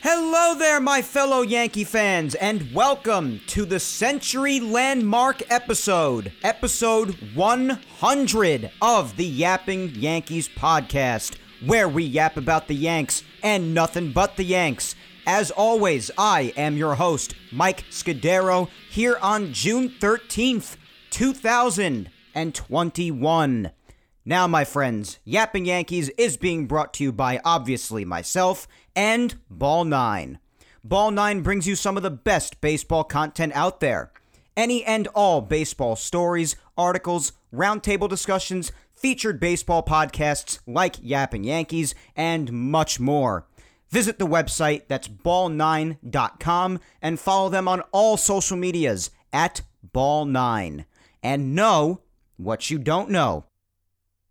Hello there, my fellow Yankee fans, and welcome to the Century Landmark episode, episode 100 of the Yapping Yankees podcast, where we yap about the Yanks and nothing but the Yanks. As always, I am your host, Mike Scudero, here on June 13th, 2021. Now, my friends, Yapping Yankees is being brought to you by obviously myself and Ball 9. Ball 9 brings you some of the best baseball content out there. Any and all baseball stories, articles, roundtable discussions, featured baseball podcasts like Yapping Yankees, and much more. Visit the website that's ball9.com and follow them on all social medias at ball9. And know what you don't know.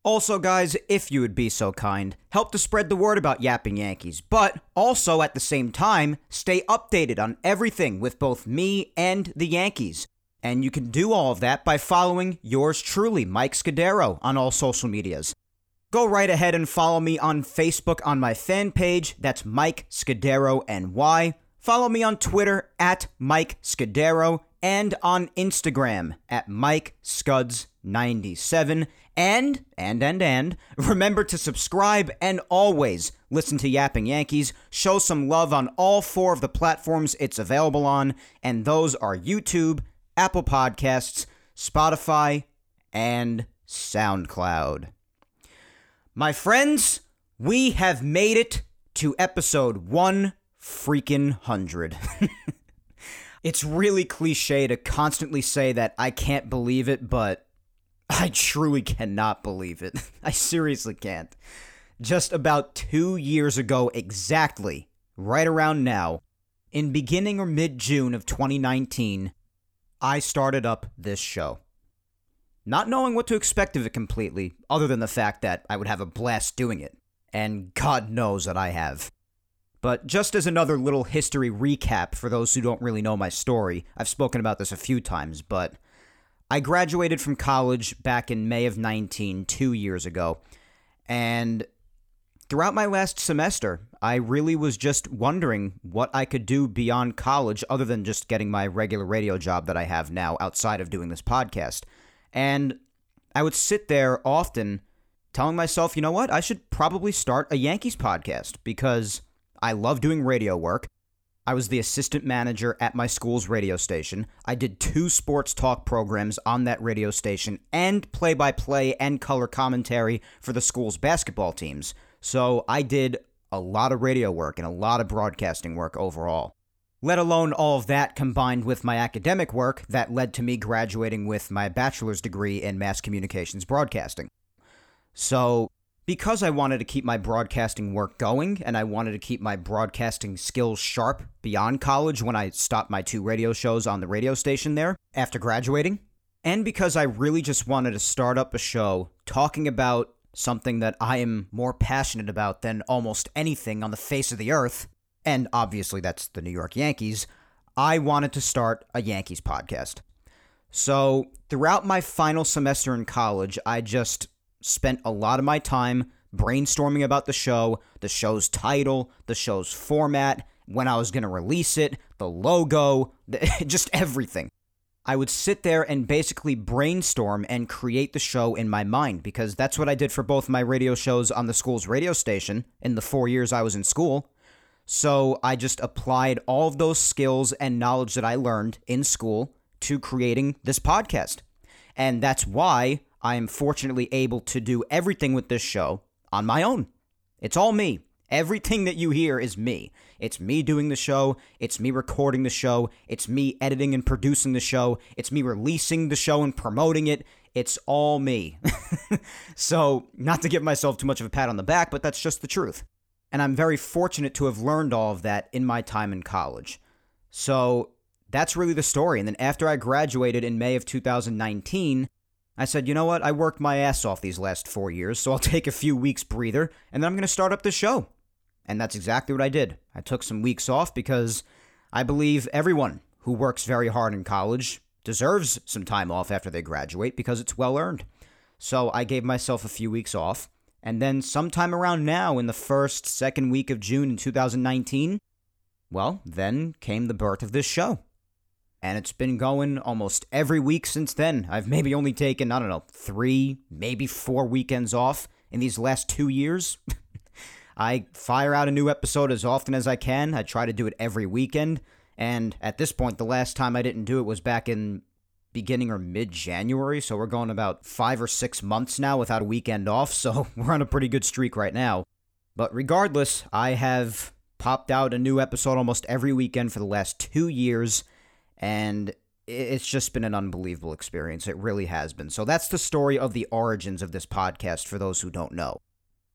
Also, guys, if you would be so kind, help to spread the word about Yapping Yankees, but also at the same time, stay updated on everything with both me and the Yankees. And you can do all of that by following yours truly, Mike Scudero, on all social medias. Go right ahead and follow me on Facebook on my fan page. That's Mike Scudero NY. Follow me on Twitter at Mike Scudero and on Instagram at Mike Scuds97. And, and, and, and, remember to subscribe and always listen to Yapping Yankees. Show some love on all four of the platforms it's available on, and those are YouTube, Apple Podcasts, Spotify, and SoundCloud. My friends, we have made it to episode one freaking hundred. it's really cliche to constantly say that I can't believe it, but I truly cannot believe it. I seriously can't. Just about two years ago, exactly, right around now, in beginning or mid June of 2019, I started up this show. Not knowing what to expect of it completely, other than the fact that I would have a blast doing it. And God knows that I have. But just as another little history recap for those who don't really know my story, I've spoken about this a few times, but I graduated from college back in May of 19, two years ago. And throughout my last semester, I really was just wondering what I could do beyond college other than just getting my regular radio job that I have now outside of doing this podcast. And I would sit there often telling myself, you know what, I should probably start a Yankees podcast because I love doing radio work. I was the assistant manager at my school's radio station. I did two sports talk programs on that radio station and play by play and color commentary for the school's basketball teams. So I did a lot of radio work and a lot of broadcasting work overall. Let alone all of that combined with my academic work that led to me graduating with my bachelor's degree in mass communications broadcasting. So because I wanted to keep my broadcasting work going and I wanted to keep my broadcasting skills sharp beyond college when I stopped my two radio shows on the radio station there after graduating, and because I really just wanted to start up a show talking about something that I am more passionate about than almost anything on the face of the earth, and obviously that's the New York Yankees, I wanted to start a Yankees podcast. So, throughout my final semester in college, I just spent a lot of my time brainstorming about the show, the show's title, the show's format, when I was going to release it, the logo, just everything. I would sit there and basically brainstorm and create the show in my mind because that's what I did for both my radio shows on the school's radio station in the four years I was in school. So I just applied all of those skills and knowledge that I learned in school to creating this podcast. And that's why I am fortunately able to do everything with this show on my own. It's all me. Everything that you hear is me. It's me doing the show. It's me recording the show. It's me editing and producing the show. It's me releasing the show and promoting it. It's all me. so, not to give myself too much of a pat on the back, but that's just the truth. And I'm very fortunate to have learned all of that in my time in college. So that's really the story. And then after I graduated in May of 2019, I said, you know what? I worked my ass off these last four years, so I'll take a few weeks breather, and then I'm going to start up the show. And that's exactly what I did. I took some weeks off because I believe everyone who works very hard in college deserves some time off after they graduate because it's well earned. So I gave myself a few weeks off. And then sometime around now, in the first, second week of June in 2019, well, then came the birth of this show. And it's been going almost every week since then. I've maybe only taken, I don't know, three, maybe four weekends off in these last two years. I fire out a new episode as often as I can. I try to do it every weekend. And at this point, the last time I didn't do it was back in beginning or mid January. So we're going about five or six months now without a weekend off. So we're on a pretty good streak right now. But regardless, I have popped out a new episode almost every weekend for the last two years. And it's just been an unbelievable experience. It really has been. So that's the story of the origins of this podcast for those who don't know.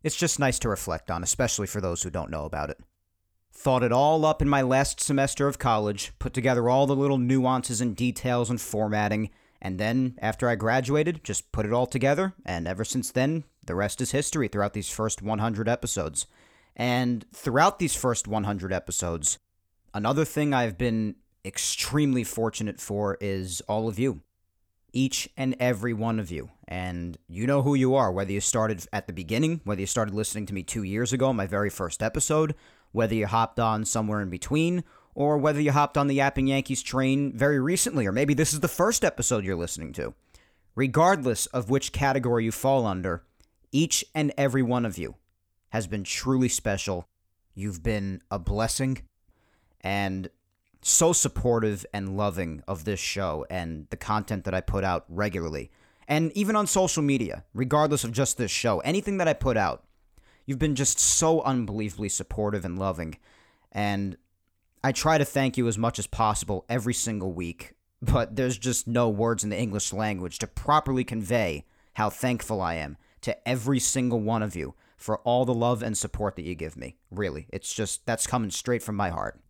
It's just nice to reflect on, especially for those who don't know about it. Thought it all up in my last semester of college, put together all the little nuances and details and formatting, and then, after I graduated, just put it all together, and ever since then, the rest is history throughout these first 100 episodes. And throughout these first 100 episodes, another thing I've been extremely fortunate for is all of you. Each and every one of you. And you know who you are, whether you started at the beginning, whether you started listening to me two years ago, my very first episode, whether you hopped on somewhere in between, or whether you hopped on the Yapping Yankees train very recently, or maybe this is the first episode you're listening to. Regardless of which category you fall under, each and every one of you has been truly special. You've been a blessing and so supportive and loving of this show and the content that I put out regularly. And even on social media, regardless of just this show, anything that I put out, You've been just so unbelievably supportive and loving. And I try to thank you as much as possible every single week, but there's just no words in the English language to properly convey how thankful I am to every single one of you for all the love and support that you give me. Really, it's just that's coming straight from my heart.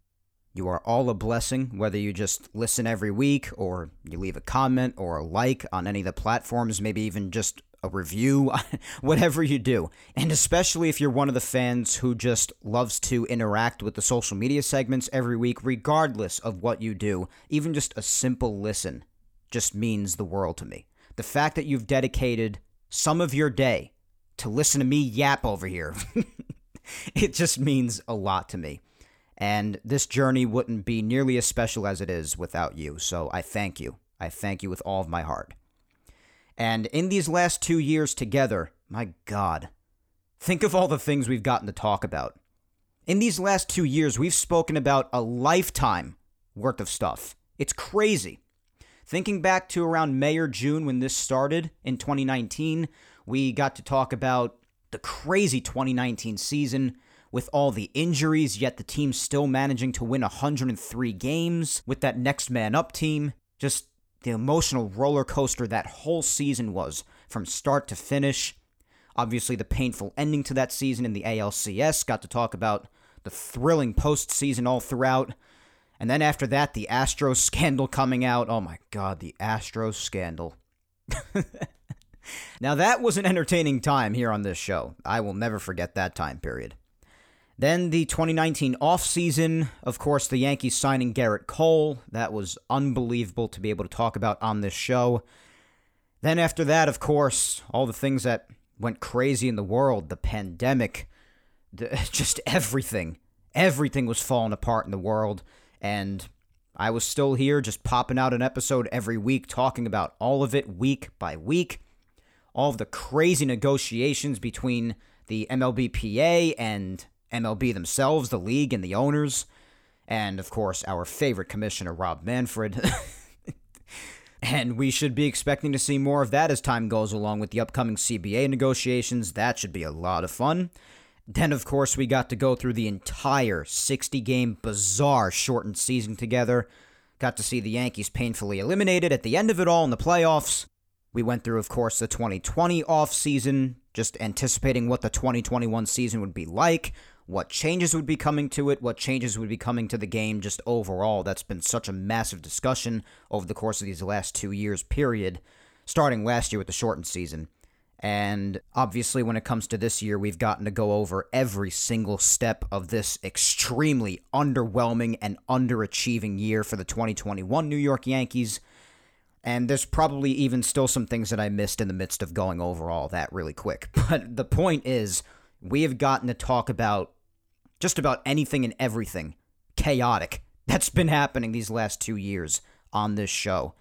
You are all a blessing, whether you just listen every week or you leave a comment or a like on any of the platforms, maybe even just a review, whatever you do. And especially if you're one of the fans who just loves to interact with the social media segments every week, regardless of what you do, even just a simple listen just means the world to me. The fact that you've dedicated some of your day to listen to me yap over here, it just means a lot to me. And this journey wouldn't be nearly as special as it is without you. So I thank you. I thank you with all of my heart. And in these last two years together, my God, think of all the things we've gotten to talk about. In these last two years, we've spoken about a lifetime worth of stuff. It's crazy. Thinking back to around May or June when this started in 2019, we got to talk about the crazy 2019 season with all the injuries, yet the team still managing to win 103 games with that next man up team. Just the emotional roller coaster that whole season was from start to finish. Obviously, the painful ending to that season in the ALCS. Got to talk about the thrilling postseason all throughout. And then after that, the Astros scandal coming out. Oh my God, the Astros scandal. now, that was an entertaining time here on this show. I will never forget that time period. Then the 2019 offseason, of course, the Yankees signing Gerrit Cole. That was unbelievable to be able to talk about on this show. Then after that, of course, all the things that went crazy in the world, the pandemic, the, just everything. Everything was falling apart in the world. And I was still here, just popping out an episode every week, talking about all of it week by week. All of the crazy negotiations between the MLBPA and MLB themselves, the league, and the owners, and of course, our favorite commissioner, Rob Manfred. and we should be expecting to see more of that as time goes along with the upcoming CBA negotiations. That should be a lot of fun. Then, of course, we got to go through the entire 60 game bizarre shortened season together. Got to see the Yankees painfully eliminated at the end of it all in the playoffs. We went through, of course, the 2020 off season, just anticipating what the 2021 season would be like what changes would be coming to it, what changes would be coming to the game just overall. That's been such a massive discussion over the course of these last two years, period, starting last year with the shortened season. And obviously, when it comes to this year, we've gotten to go over every single step of this extremely underwhelming and underachieving year for the 2021 New York Yankees. And there's probably even still some things that I missed in the midst of going over all that really quick. But the point is, we have gotten to talk about just about anything and everything chaotic that's been happening these last two years on this show.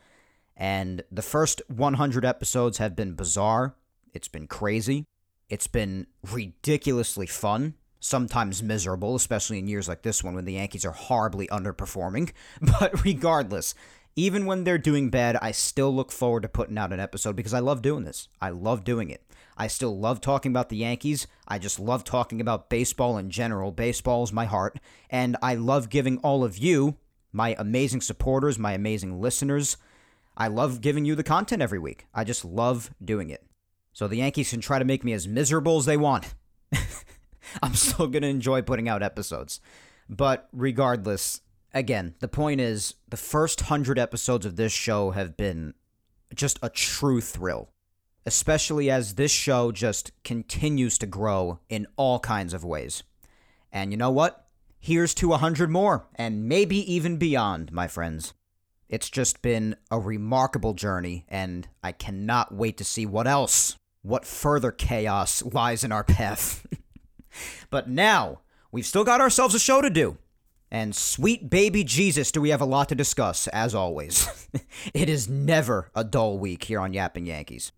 And the first 100 episodes have been bizarre it's been crazy. It's been ridiculously fun, sometimes miserable, especially in years like this one when the Yankees are horribly underperforming. But regardless, even when they're doing bad, I still look forward to putting out an episode because I love doing this. I love doing it. I still love talking about the Yankees. I just love talking about baseball in general. Baseball is my heart. And I love giving all of you, my amazing supporters, my amazing listeners, I love giving you the content every week. I just love doing it. So the Yankees can try to make me as miserable as they want. I'm still going to enjoy putting out episodes. But regardless, again, the point is the first 100 episodes of this show have been just a true thrill, especially as this show just continues to grow in all kinds of ways. And you know what? Here's to 100 more, and maybe even beyond, my friends. It's just been a remarkable journey, and I cannot wait to see what else what further chaos lies in our path. but now, we've still got ourselves a show to do. And sweet baby Jesus, do we have a lot to discuss, as always. it is never a dull week here on Yapping Yankees.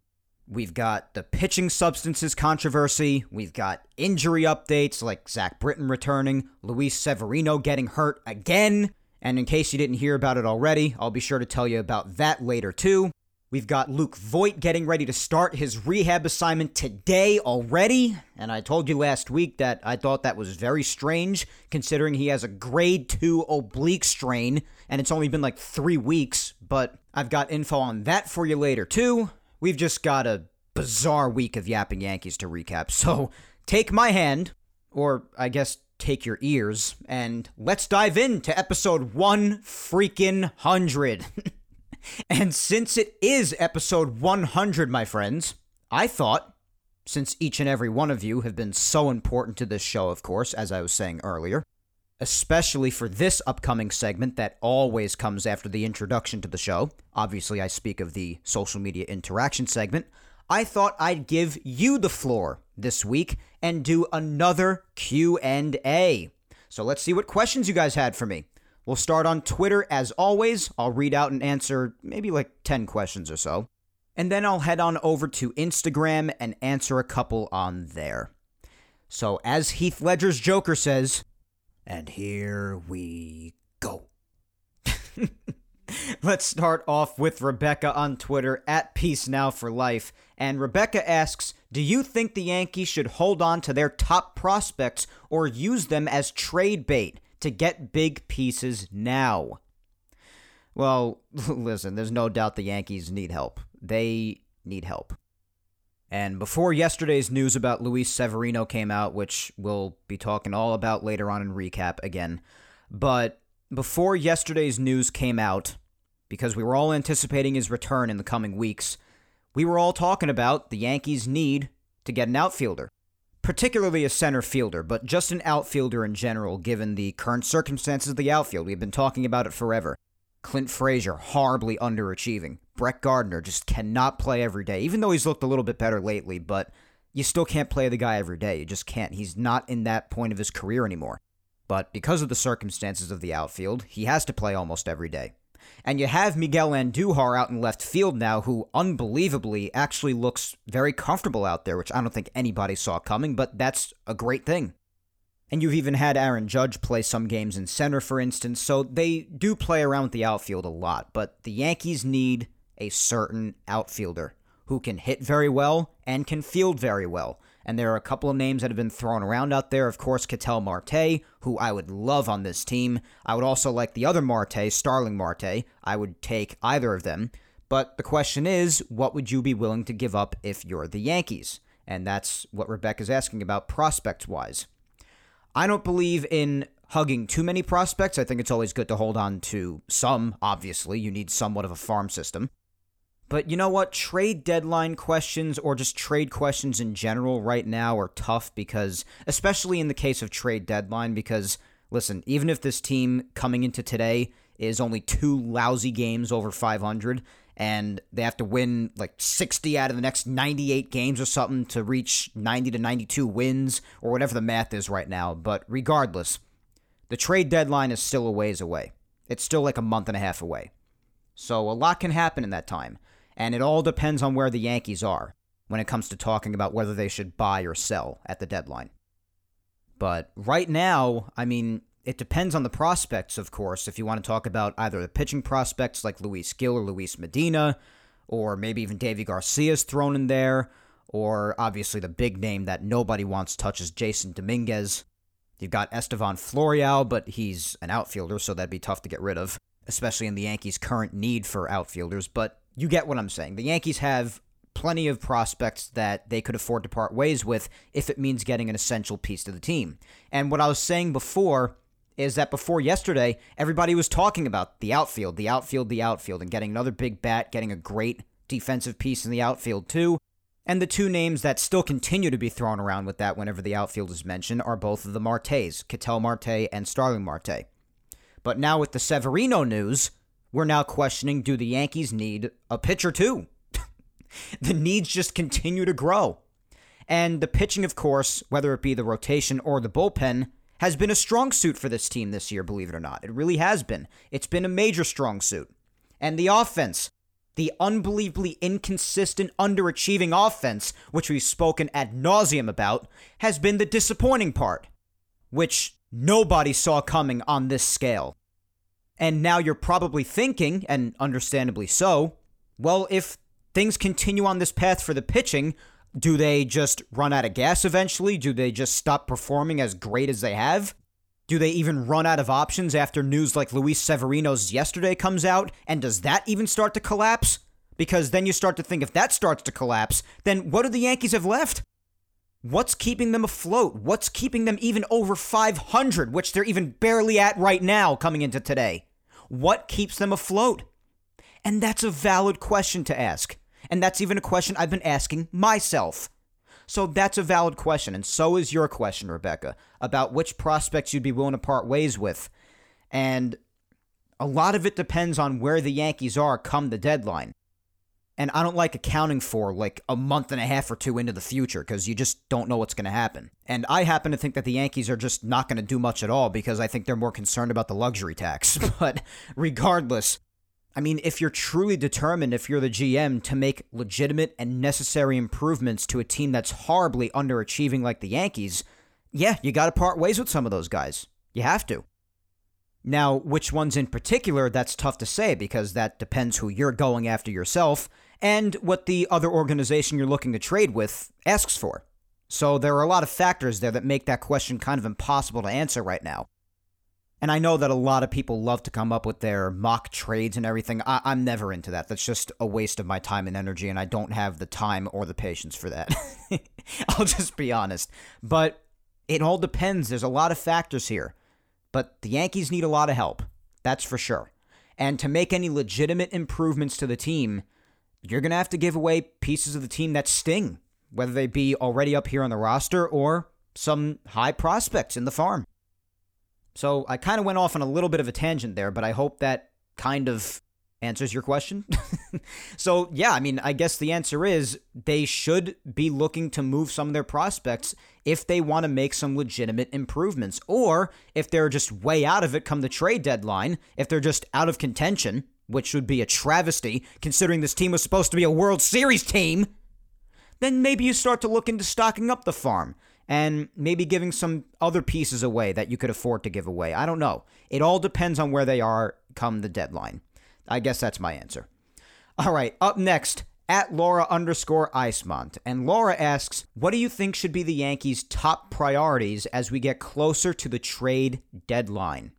We've got the pitching substances controversy. We've got injury updates like Zach Britton returning, Luis Severino getting hurt again. And in case you didn't hear about it already, I'll be sure to tell you about that later too. We've got Luke Voit getting ready to start his rehab assignment today already. And I told you last week that I thought that was very strange, considering he has a grade 2 oblique strain, and it's only been like three weeks. But I've got info on that for you later, too. We've just got a bizarre week of Yapping Yankees to recap. So take my hand, or I guess take your ears, and let's dive into episode 1 freaking 100. And since it is episode 100, my friends, I thought, since each and every one of you have been so important to this show, of course, as I was saying earlier, especially for this upcoming segment that always comes after the introduction to the show. Obviously, I speak of the social media interaction segment. I thought I'd give you the floor this week and do another Q&A. So let's see what questions you guys had for me. We'll start on Twitter as always. I'll read out and answer maybe like 10 questions or so. And then I'll head on over to Instagram and answer a couple on there. So, as Heath Ledger's Joker says, and here we go. Let's start off with Rebecca on Twitter at Peace Now for Life. And Rebecca asks Do you think the Yankees should hold on to their top prospects or use them as trade bait? to get big pieces now. Well, listen, there's no doubt the Yankees need help. They need help. And before yesterday's news about Luis Severino came out, which we'll be talking all about later on in recap again, but before yesterday's news came out, because we were all anticipating his return in the coming weeks, we were all talking about the Yankees' need to get an outfielder particularly a center fielder, but just an outfielder in general, given the current circumstances of the outfield. We've been talking about it forever. Clint Frazier, horribly underachieving. Brett Gardner just cannot play every day, even though he's looked a little bit better lately, but you still can't play the guy every day. You just can't. He's not in that point of his career anymore. But because of the circumstances of the outfield, he has to play almost every day. And you have Miguel Andujar out in left field now, who unbelievably actually looks very comfortable out there, which I don't think anybody saw coming, but that's a great thing. And you've even had Aaron Judge play some games in center, for instance, so they do play around with the outfield a lot. But the Yankees need a certain outfielder who can hit very well and can field very well. And there are a couple of names that have been thrown around out there. Of course, Ketel Marte, who I would love on this team. I would also like the other Marte, Starling Marte. I would take either of them. But the question is, what would you be willing to give up if you're the Yankees? And that's what Rebecca's asking about prospect wise. I don't believe in hugging too many prospects. I think it's always good to hold on to some, obviously. You need somewhat of a farm system. But you know what? Trade deadline questions or just trade questions in general right now are tough because, especially in the case of trade deadline, because, listen, even if this team coming into today is only two lousy games over 500 and they have to win like 60 out of the next 98 games or something to reach 90 to 92 wins or whatever the math is right now. But regardless, the trade deadline is still a ways away. It's still like a month and a half away. So a lot can happen in that time. And it all depends on where the Yankees are when it comes to talking about whether they should buy or sell at the deadline. But right now, I mean, it depends on the prospects, of course. If you want to talk about either the pitching prospects like Luis Gil or Luis Medina, or maybe even Deivi Garcia's thrown in there, or obviously the big name that nobody wants touches Jasson Dominguez. You've got Estevan Florial, but he's an outfielder, so that'd be tough to get rid of, especially in the Yankees' current need for outfielders. But you get what I'm saying. The Yankees have plenty of prospects that they could afford to part ways with if it means getting an essential piece to the team. And what I was saying before is that before yesterday, everybody was talking about the outfield, the outfield, the outfield, and getting another big bat, getting a great defensive piece in the outfield, too. And the two names that still continue to be thrown around with that whenever the outfield is mentioned are both of the Martes, Ketel Marte and Starling Marte. But now with the Severino news, we're now questioning do the Yankees need a pitcher too? the needs just continue to grow. And the pitching, of course, whether it be the rotation or the bullpen, has been a strong suit for this team this year, believe it or not. It really has been. It's been a major strong suit. And the offense, the unbelievably inconsistent, underachieving offense, which we've spoken ad nauseum about, has been the disappointing part, which nobody saw coming on this scale. And now you're probably thinking, and understandably so, well, if things continue on this path for the pitching, do they just run out of gas eventually? Do they just stop performing as great as they have? Do they even run out of options after news like Luis Severino's yesterday comes out? And does that even start to collapse? Because then you start to think if that starts to collapse, then what do the Yankees have left? What's keeping them afloat? What's keeping them even over 500, which they're even barely at right now coming into today? What keeps them afloat? And that's a valid question to ask. And that's even a question I've been asking myself. So that's a valid question. And so is your question, Rebecca, about which prospects you'd be willing to part ways with. And a lot of it depends on where the Yankees are come the deadline. And I don't like accounting for like a month and a half or two into the future because you just don't know what's going to happen. And I happen to think that the Yankees are just not going to do much at all because I think they're more concerned about the luxury tax. but regardless, I mean, if you're truly determined, if you're the GM, to make legitimate and necessary improvements to a team that's horribly underachieving like the Yankees, yeah, you got to part ways with some of those guys. You have to. Now, which ones in particular, that's tough to say because that depends who you're going after yourself and what the other organization you're looking to trade with asks for. So there are a lot of factors there that make that question kind of impossible to answer right now. And I know that a lot of people love to come up with their mock trades and everything. I- am never into that. That's just a waste of my time and energy, and I don't have the time or the patience for that. I'll just be honest. But it all depends. There's a lot of factors here. But the Yankees need a lot of help. That's for sure. And to make any legitimate improvements to the team, you're going to have to give away pieces of the team that sting, whether they be already up here on the roster or some high prospects in the farm. So I kind of went off on a little bit of a tangent there, but I hope that kind of answers your question. so, yeah, I mean, I guess the answer is they should be looking to move some of their prospects if they want to make some legitimate improvements. Or if they're just way out of it come the trade deadline, if they're just out of contention, which would be a travesty considering this team was supposed to be a World Series team, then maybe you start to look into stocking up the farm and maybe giving some other pieces away that you could afford to give away. I don't know. It all depends on where they are come the deadline. I guess that's my answer. All right, up next, at Laura underscore Icemont. And Laura asks, What do you think should be the Yankees' top priorities as we get closer to the trade deadline?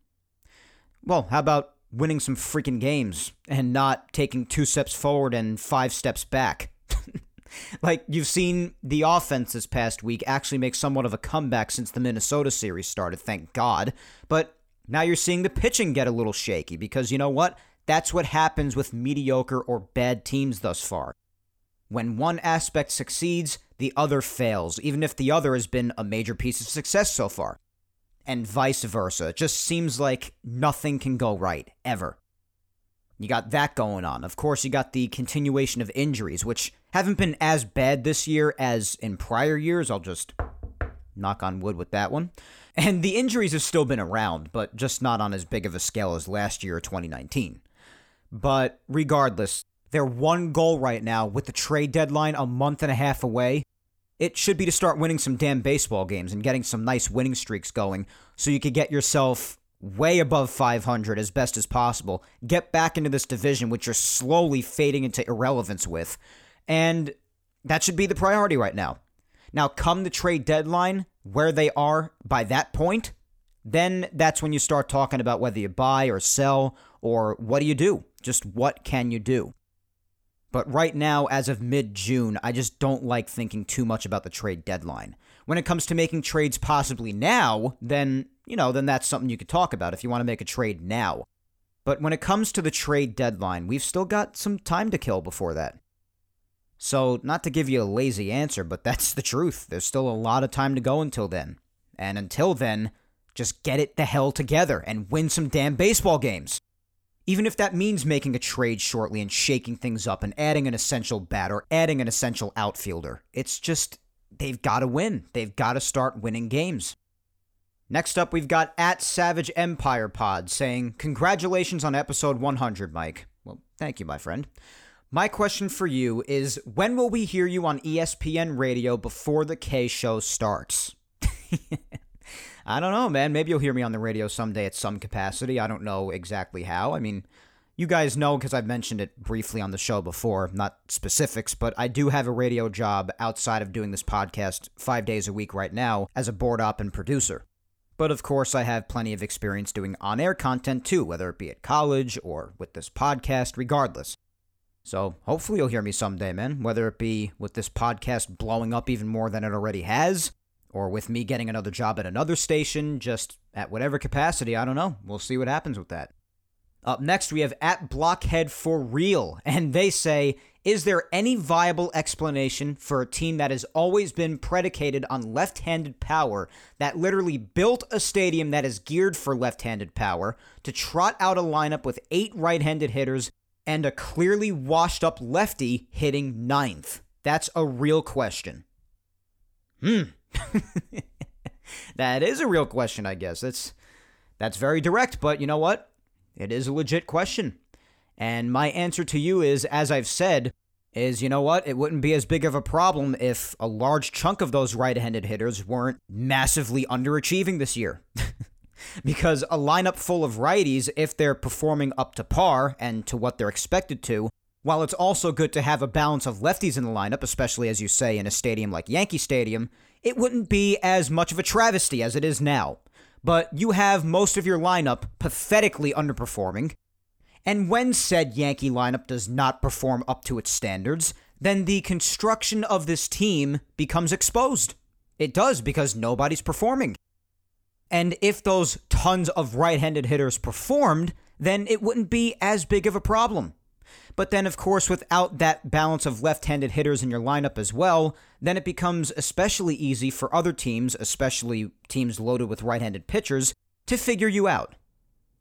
Well, how about winning some freaking games and not taking two steps forward and five steps back. like you've seen the offense this past week actually make somewhat of a comeback since the Minnesota series started, thank God. But now you're seeing the pitching get a little shaky because you know what? That's what happens with mediocre or bad teams thus far. When one aspect succeeds, the other fails, even if the other has been a major piece of success so far. And vice versa. It just seems like nothing can go right, ever. You got that going on. Of course, you got the continuation of injuries, which haven't been as bad this year as in prior years. I'll just knock on wood with that one. And the injuries have still been around, but just not on as big of a scale as last year 2019. But regardless, their one goal right now with the trade deadline a month and a half away, it should be to start winning some damn baseball games and getting some nice winning streaks going so you could get yourself way above 500 as best as possible, get back into this division, which you're slowly fading into irrelevance with. And that should be the priority right now. Now, come the trade deadline, where they are by that point, then that's when you start talking about whether you buy or sell or what do you do? Just what can you do? But right now, as of mid June, I just don't like thinking too much about the trade deadline. When it comes to making trades possibly now, then you know, then that's something you could talk about if you want to make a trade now. But when it comes to the trade deadline, we've still got some time to kill before that. So, not to give you a lazy answer, but that's the truth. There's still a lot of time to go until then. And until then, just get it the hell together and win some damn baseball games. Even if that means making a trade shortly and shaking things up and adding an essential bat or adding an essential outfielder, it's just, they've got to win. They've got to start winning games. Next up, we've got at Savage Empire Pod saying, Congratulations on episode 100, Mike. Well, thank you, my friend. My question for you is when will we hear you on ESPN radio before the Kay show starts? I don't know, man. Maybe you'll hear me on the radio someday at some capacity. I don't know exactly how. I mean, you guys know because I've mentioned it briefly on the show before, not specifics, but I do have a radio job outside of doing this podcast five days a week right now as a board op and producer. But of course, I have plenty of experience doing on air content too, whether it be at college or with this podcast, regardless. So hopefully you'll hear me someday, man, whether it be with this podcast blowing up even more than it already has, or with me getting another job at another station, just at whatever capacity, I don't know. We'll see what happens with that. Up next, we have at Blockhead for Real, and they say, Is there any viable explanation for a team that has always been predicated on left handed power, that literally built a stadium that is geared for left handed power, to trot out a lineup with eight right handed hitters and a clearly washed up lefty hitting ninth? That's a real question. Hmm. that is a real question, I guess. That's that's very direct, but you know what? It is a legit question. And my answer to you is, as I've said, is you know what? It wouldn't be as big of a problem if a large chunk of those right handed hitters weren't massively underachieving this year. because a lineup full of righties, if they're performing up to par and to what they're expected to, while it's also good to have a balance of lefties in the lineup, especially as you say in a stadium like Yankee Stadium, it wouldn't be as much of a travesty as it is now but you have most of your lineup pathetically underperforming. And when said Yankee lineup does not perform up to its standards, then the construction of this team becomes exposed. It does because nobody's performing. And if those tons of right handed hitters performed, then it wouldn't be as big of a problem. But then, of course, without that balance of left handed hitters in your lineup as well, then it becomes especially easy for other teams, especially teams loaded with right handed pitchers, to figure you out.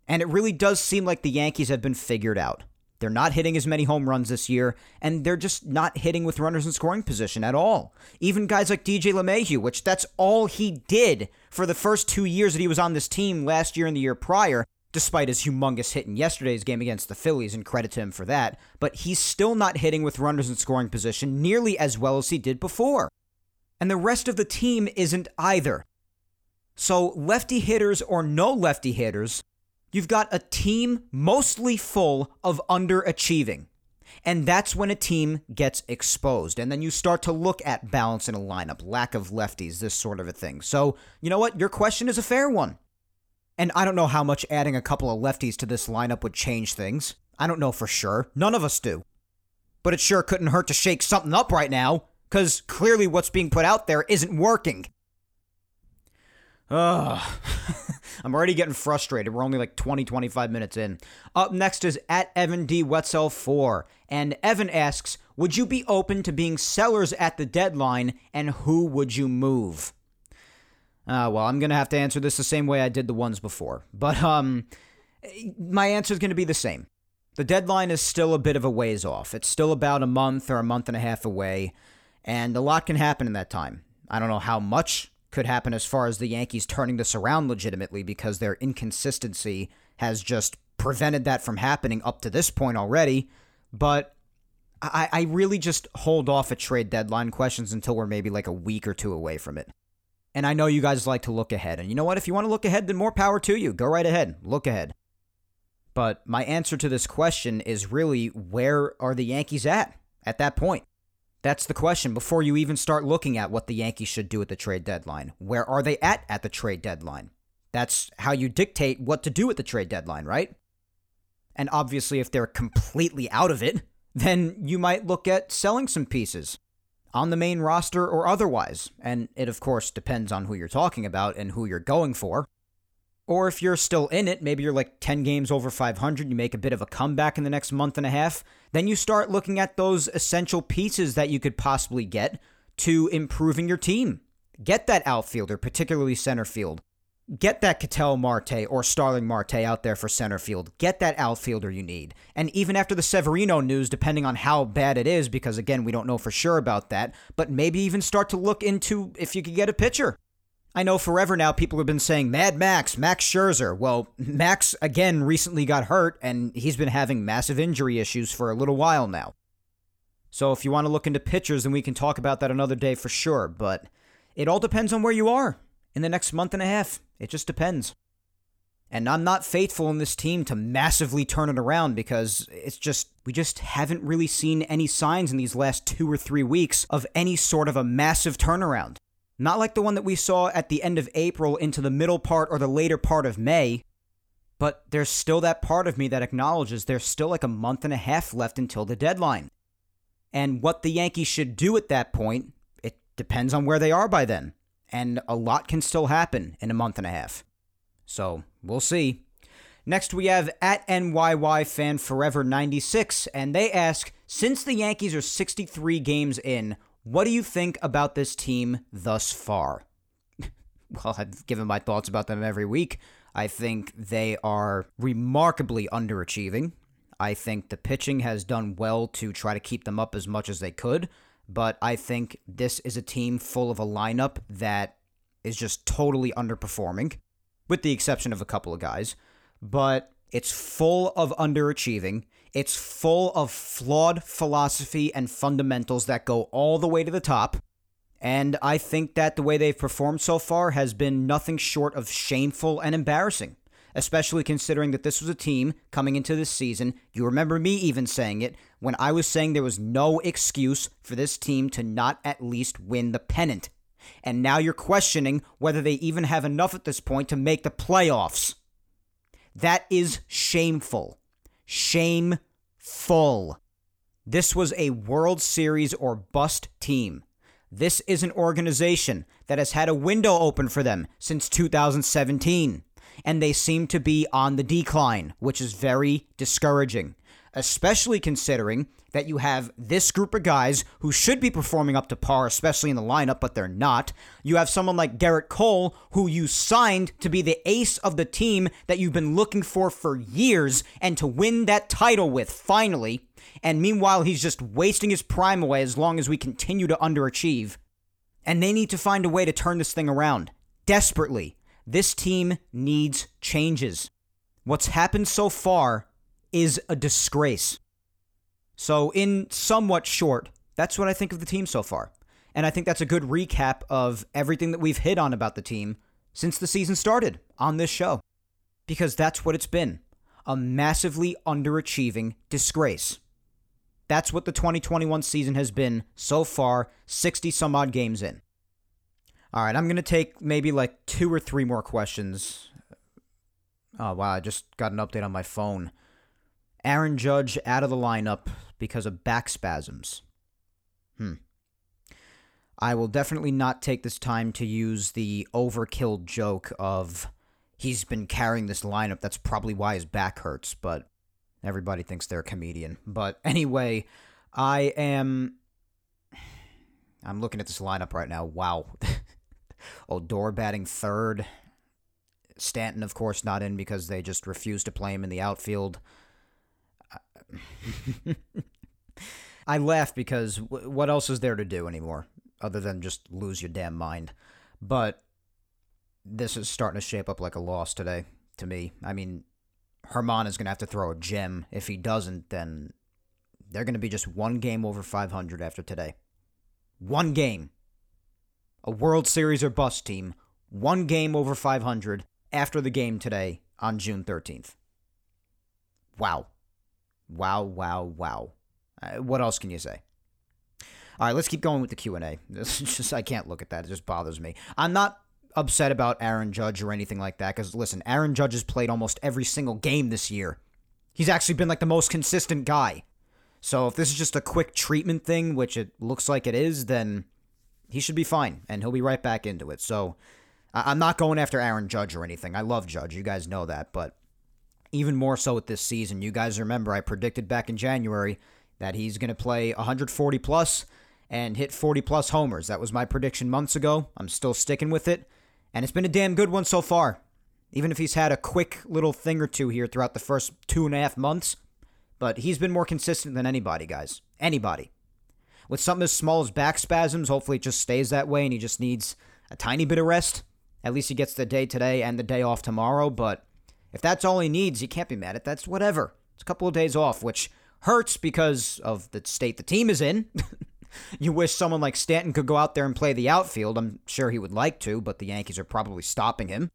And it really does seem like the Yankees have been figured out. They're not hitting as many home runs this year, and they're just not hitting with runners in scoring position at all. Even guys like DJ LeMahieu, which that's all he did for the first two years that he was on this team last year and the year prior, despite his humongous hit in yesterday's game against the Phillies, and credit to him for that, but he's still not hitting with runners in scoring position nearly as well as he did before. And the rest of the team isn't either. So, lefty hitters or no lefty hitters, you've got a team mostly full of underachieving. And that's when a team gets exposed. And then you start to look at balance in a lineup, lack of lefties, this sort of a thing. So, you know what? Your question is a fair one. And I don't know how much adding a couple of lefties to this lineup would change things. I don't know for sure. None of us do. but it sure couldn't hurt to shake something up right now, because clearly what's being put out there isn't working. Ugh. I'm already getting frustrated. We're only like 20, 25 minutes in. Up next is at Evan D. Wetzel 4. And Evan asks, Would you be open to being sellers at the deadline, and who would you move? Uh, well, I'm going to have to answer this the same way I did the ones before. But um, my answer is going to be the same. The deadline is still a bit of a ways off. It's still about a month or a month and a half away, and a lot can happen in that time. I don't know how much could happen as far as the Yankees turning this around legitimately because their inconsistency has just prevented that from happening up to this point already. But I, I really just hold off at trade deadline questions until we're maybe like a week or two away from it. And I know you guys like to look ahead. And you know what? If you want to look ahead, then more power to you. Go right ahead. Look ahead. But my answer to this question is really where are the Yankees at at that point? That's the question before you even start looking at what the Yankees should do at the trade deadline. Where are they at at the trade deadline? That's how you dictate what to do at the trade deadline, right? And obviously, if they're completely out of it, then you might look at selling some pieces on the main roster or otherwise. And it, of course, depends on who you're talking about and who you're going for. Or if you're still in it, maybe you're like 10 games over 500, you make a bit of a comeback in the next month and a half, then you start looking at those essential pieces that you could possibly get to improving your team. Get that outfielder, particularly center field. Get that Ketel Marte or Starling Marte out there for center field. Get that outfielder you need. And even after the Severino news, depending on how bad it is, because again, we don't know for sure about that, but maybe even start to look into if you could get a pitcher. I know forever now people have been saying Mad Max, Max Scherzer. Well, Max again recently got hurt and he's been having massive injury issues for a little while now. So if you want to look into pitchers, then we can talk about that another day for sure. But it all depends on where you are in the next month and a half. It just depends. And I'm not faithful in this team to massively turn it around because it's just, we just haven't really seen any signs in these last two or three weeks of any sort of a massive turnaround. Not like the one that we saw at the end of April into the middle part or the later part of May, but there's still that part of me that acknowledges there's still like a month and a half left until the deadline. And what the Yankees should do at that point, it depends on where they are by then. And a lot can still happen in a month and a half. So we'll see. Next, we have at NYY Fan Forever 96, and they ask Since the Yankees are 63 games in, what do you think about this team thus far? well, I've given my thoughts about them every week. I think they are remarkably underachieving. I think the pitching has done well to try to keep them up as much as they could, but I think this is a team full of a lineup that is just totally underperforming, with the exception of a couple of guys. But it's full of underachieving. It's full of flawed philosophy and fundamentals that go all the way to the top. And I think that the way they've performed so far has been nothing short of shameful and embarrassing, especially considering that this was a team coming into this season. You remember me even saying it when I was saying there was no excuse for this team to not at least win the pennant. And now you're questioning whether they even have enough at this point to make the playoffs. That is shameful. Shameful. This was a World Series or bust team. This is an organization that has had a window open for them since 2017, and they seem to be on the decline, which is very discouraging especially considering that you have this group of guys who should be performing up to par, especially in the lineup, but they're not. You have someone like Gerrit Cole, who you signed to be the ace of the team that you've been looking for for years and to win that title with finally. And meanwhile, he's just wasting his prime away as long as we continue to underachieve. And they need to find a way to turn this thing around. Desperately. This team needs changes. What's happened so far is a disgrace. So, in somewhat short, that's what I think of the team so far. And I think that's a good recap of everything that we've hit on about the team since the season started on this show. Because that's what it's been a massively underachieving disgrace. That's what the 2021 season has been so far, 60 some odd games in. All right, I'm going to take maybe like two or three more questions. Oh, wow, I just got an update on my phone Aaron Judge out of the lineup because of back spasms. Hmm. I will definitely not take this time to use the overkill joke of he's been carrying this lineup. That's probably why his back hurts, but everybody thinks they're a comedian. But anyway, I am. I'm looking at this lineup right now. Wow. Oh, Odor batting third. Stanton, of course, not in because they just refused to play him in the outfield. I laugh because what else is there to do anymore other than just lose your damn mind? But this is starting to shape up like a loss today to me. I mean, Germán is going to have to throw a gem. If he doesn't, then they're going to be just one game over 500 after today. One game. A World Series or bust team. One game over 500 after the game today on June 13th. Wow. Wow, wow, wow. Uh, what else can you say? All right, let's keep going with the Q&A. This just I can't look at that. It just bothers me. I'm not upset about Aaron Judge or anything like that cuz listen, Aaron Judge has played almost every single game this year. He's actually been like the most consistent guy. So if this is just a quick treatment thing, which it looks like it is, then he should be fine and he'll be right back into it. So I'm not going after Aaron Judge or anything. I love Judge. You guys know that, but even more so with this season. You guys remember I predicted back in January that he's going to play 140 plus and hit 40 plus homers. That was my prediction months ago. I'm still sticking with it, and it's been a damn good one so far. Even if he's had a quick little thing or two here throughout the first two and a half months, but he's been more consistent than anybody, guys. Anybody. With something as small as back spasms, hopefully it just stays that way and he just needs a tiny bit of rest. At least he gets the day today and the day off tomorrow, but if that's all he needs, you can't be mad at that. That's whatever. It's a couple of days off, which hurts because of the state the team is in. you wish someone like Stanton could go out there and play the outfield. I'm sure he would like to, but the Yankees are probably stopping him.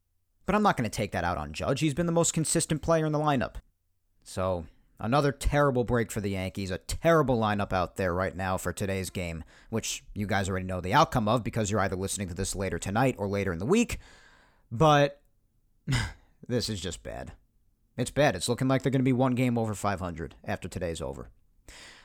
But I'm not going to take that out on Judge. He's been the most consistent player in the lineup. So, another terrible break for the Yankees. A terrible lineup out there right now for today's game, which you guys already know the outcome of because you're either listening to this later tonight or later in the week. But This is just bad. It's bad. It's looking like they're going to be one game over 500 after today's over.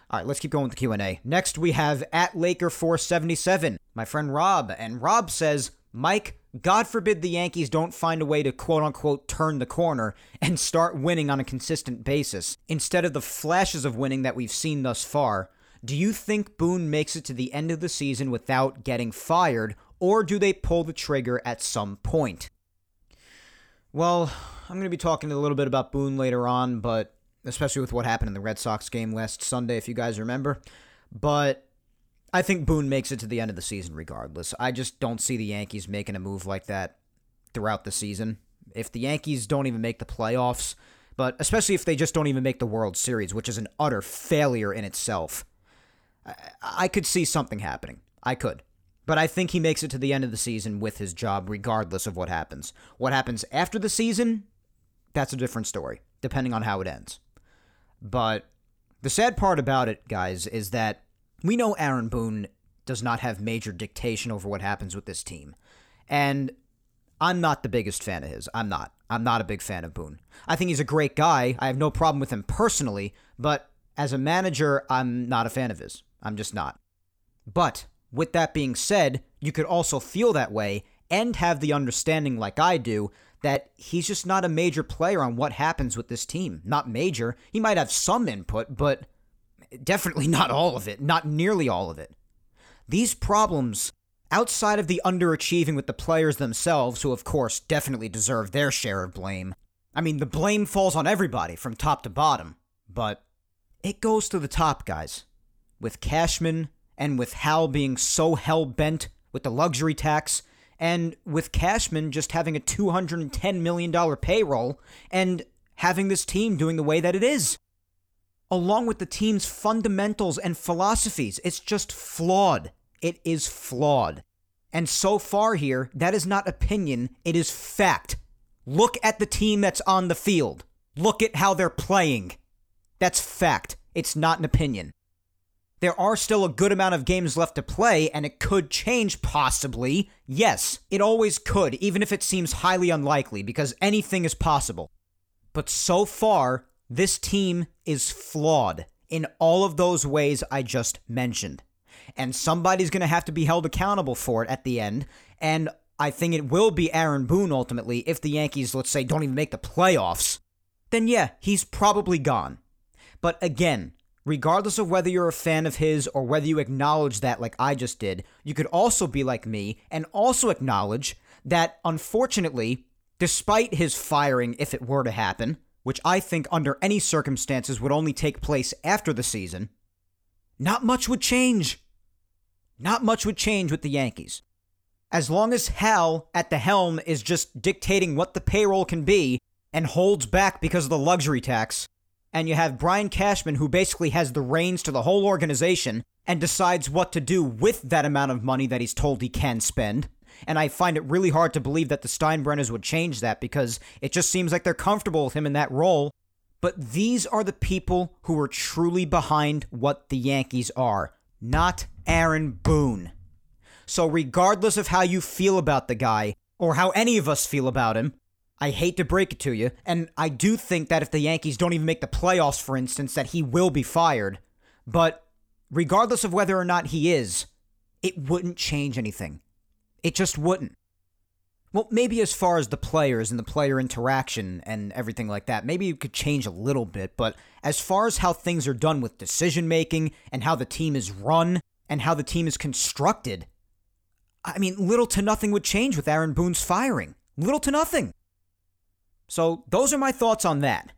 All right, let's keep going with the Q&A. Next, we have at Laker477, my friend Rob. And Rob says, Mike, God forbid the Yankees don't find a way to quote unquote turn the corner and start winning on a consistent basis. Instead of the flashes of winning that we've seen thus far, do you think Boone makes it to the end of the season without getting fired, or do they pull the trigger at some point? Well, I'm going to be talking a little bit about Boone later on, but especially with what happened in the Red Sox game last Sunday, if you guys remember. But I think Boone makes it to the end of the season regardless. I just don't see the Yankees making a move like that throughout the season. If the Yankees don't even make the playoffs, but especially if they just don't even make the World Series, which is an utter failure in itself, I, I could see something happening. I could. But I think he makes it to the end of the season with his job, regardless of what happens. What happens after the season, that's a different story, depending on how it ends. But the sad part about it, guys, is that we know Aaron Boone does not have major dictation over what happens with this team. And I'm not the biggest fan of his. I'm not. I'm not a big fan of Boone. I think he's a great guy. I have no problem with him personally, but as a manager, I'm not a fan of his. I'm just not. But with that being said, you could also feel that way and have the understanding, like I do, that he's just not a major player on what happens with this team. Not major. He might have some input, but definitely not all of it, not nearly all of it. These problems, outside of the underachieving with the players themselves, who of course definitely deserve their share of blame, I mean, the blame falls on everybody from top to bottom, but it goes to the top, guys. With Cashman, and with Hal being so hell bent with the luxury tax, and with Cashman just having a $210 million payroll and having this team doing the way that it is. Along with the team's fundamentals and philosophies, it's just flawed. It is flawed. And so far here, that is not opinion, it is fact. Look at the team that's on the field. Look at how they're playing. That's fact. It's not an opinion there are still a good amount of games left to play, and it could change possibly. Yes, it always could, even if it seems highly unlikely, because anything is possible. But so far, This team is flawed in all of those ways I just mentioned. And somebody's going to have to be held accountable for it at the end. And I think it will be Aaron Boone ultimately if the Yankees, let's say, don't even make the playoffs. Then yeah, he's probably gone. But again, regardless of whether you're a fan of his or whether you acknowledge that like I just did, you could also be like me and also acknowledge that unfortunately, despite his firing if it were to happen, which I think under any circumstances would only take place after the season, not much would change. Not much would change with the Yankees. As long as Hal at the helm is just dictating what the payroll can be and holds back because of the luxury tax, and you have Brian Cashman who basically has the reins to the whole organization and decides what to do with that amount of money that he's told he can spend. And I find it really hard to believe that the Steinbrenners would change that because it just seems like they're comfortable with him in that role. But these are the people who are truly behind what the Yankees are, not Aaron Boone. So, regardless of how you feel about the guy, or how any of us feel about him, I hate to break it to you, and I do think that if the Yankees don't even make the playoffs, for instance, that he will be fired. But regardless of whether or not he is, it wouldn't change anything. It just wouldn't. Well, maybe as far as the players and the player interaction and everything like that, maybe it could change a little bit, but as far as how things are done with decision making and how the team is run and how the team is constructed, I mean, little to nothing would change with Aaron Boone's firing. Little to nothing. So, those are my thoughts on that.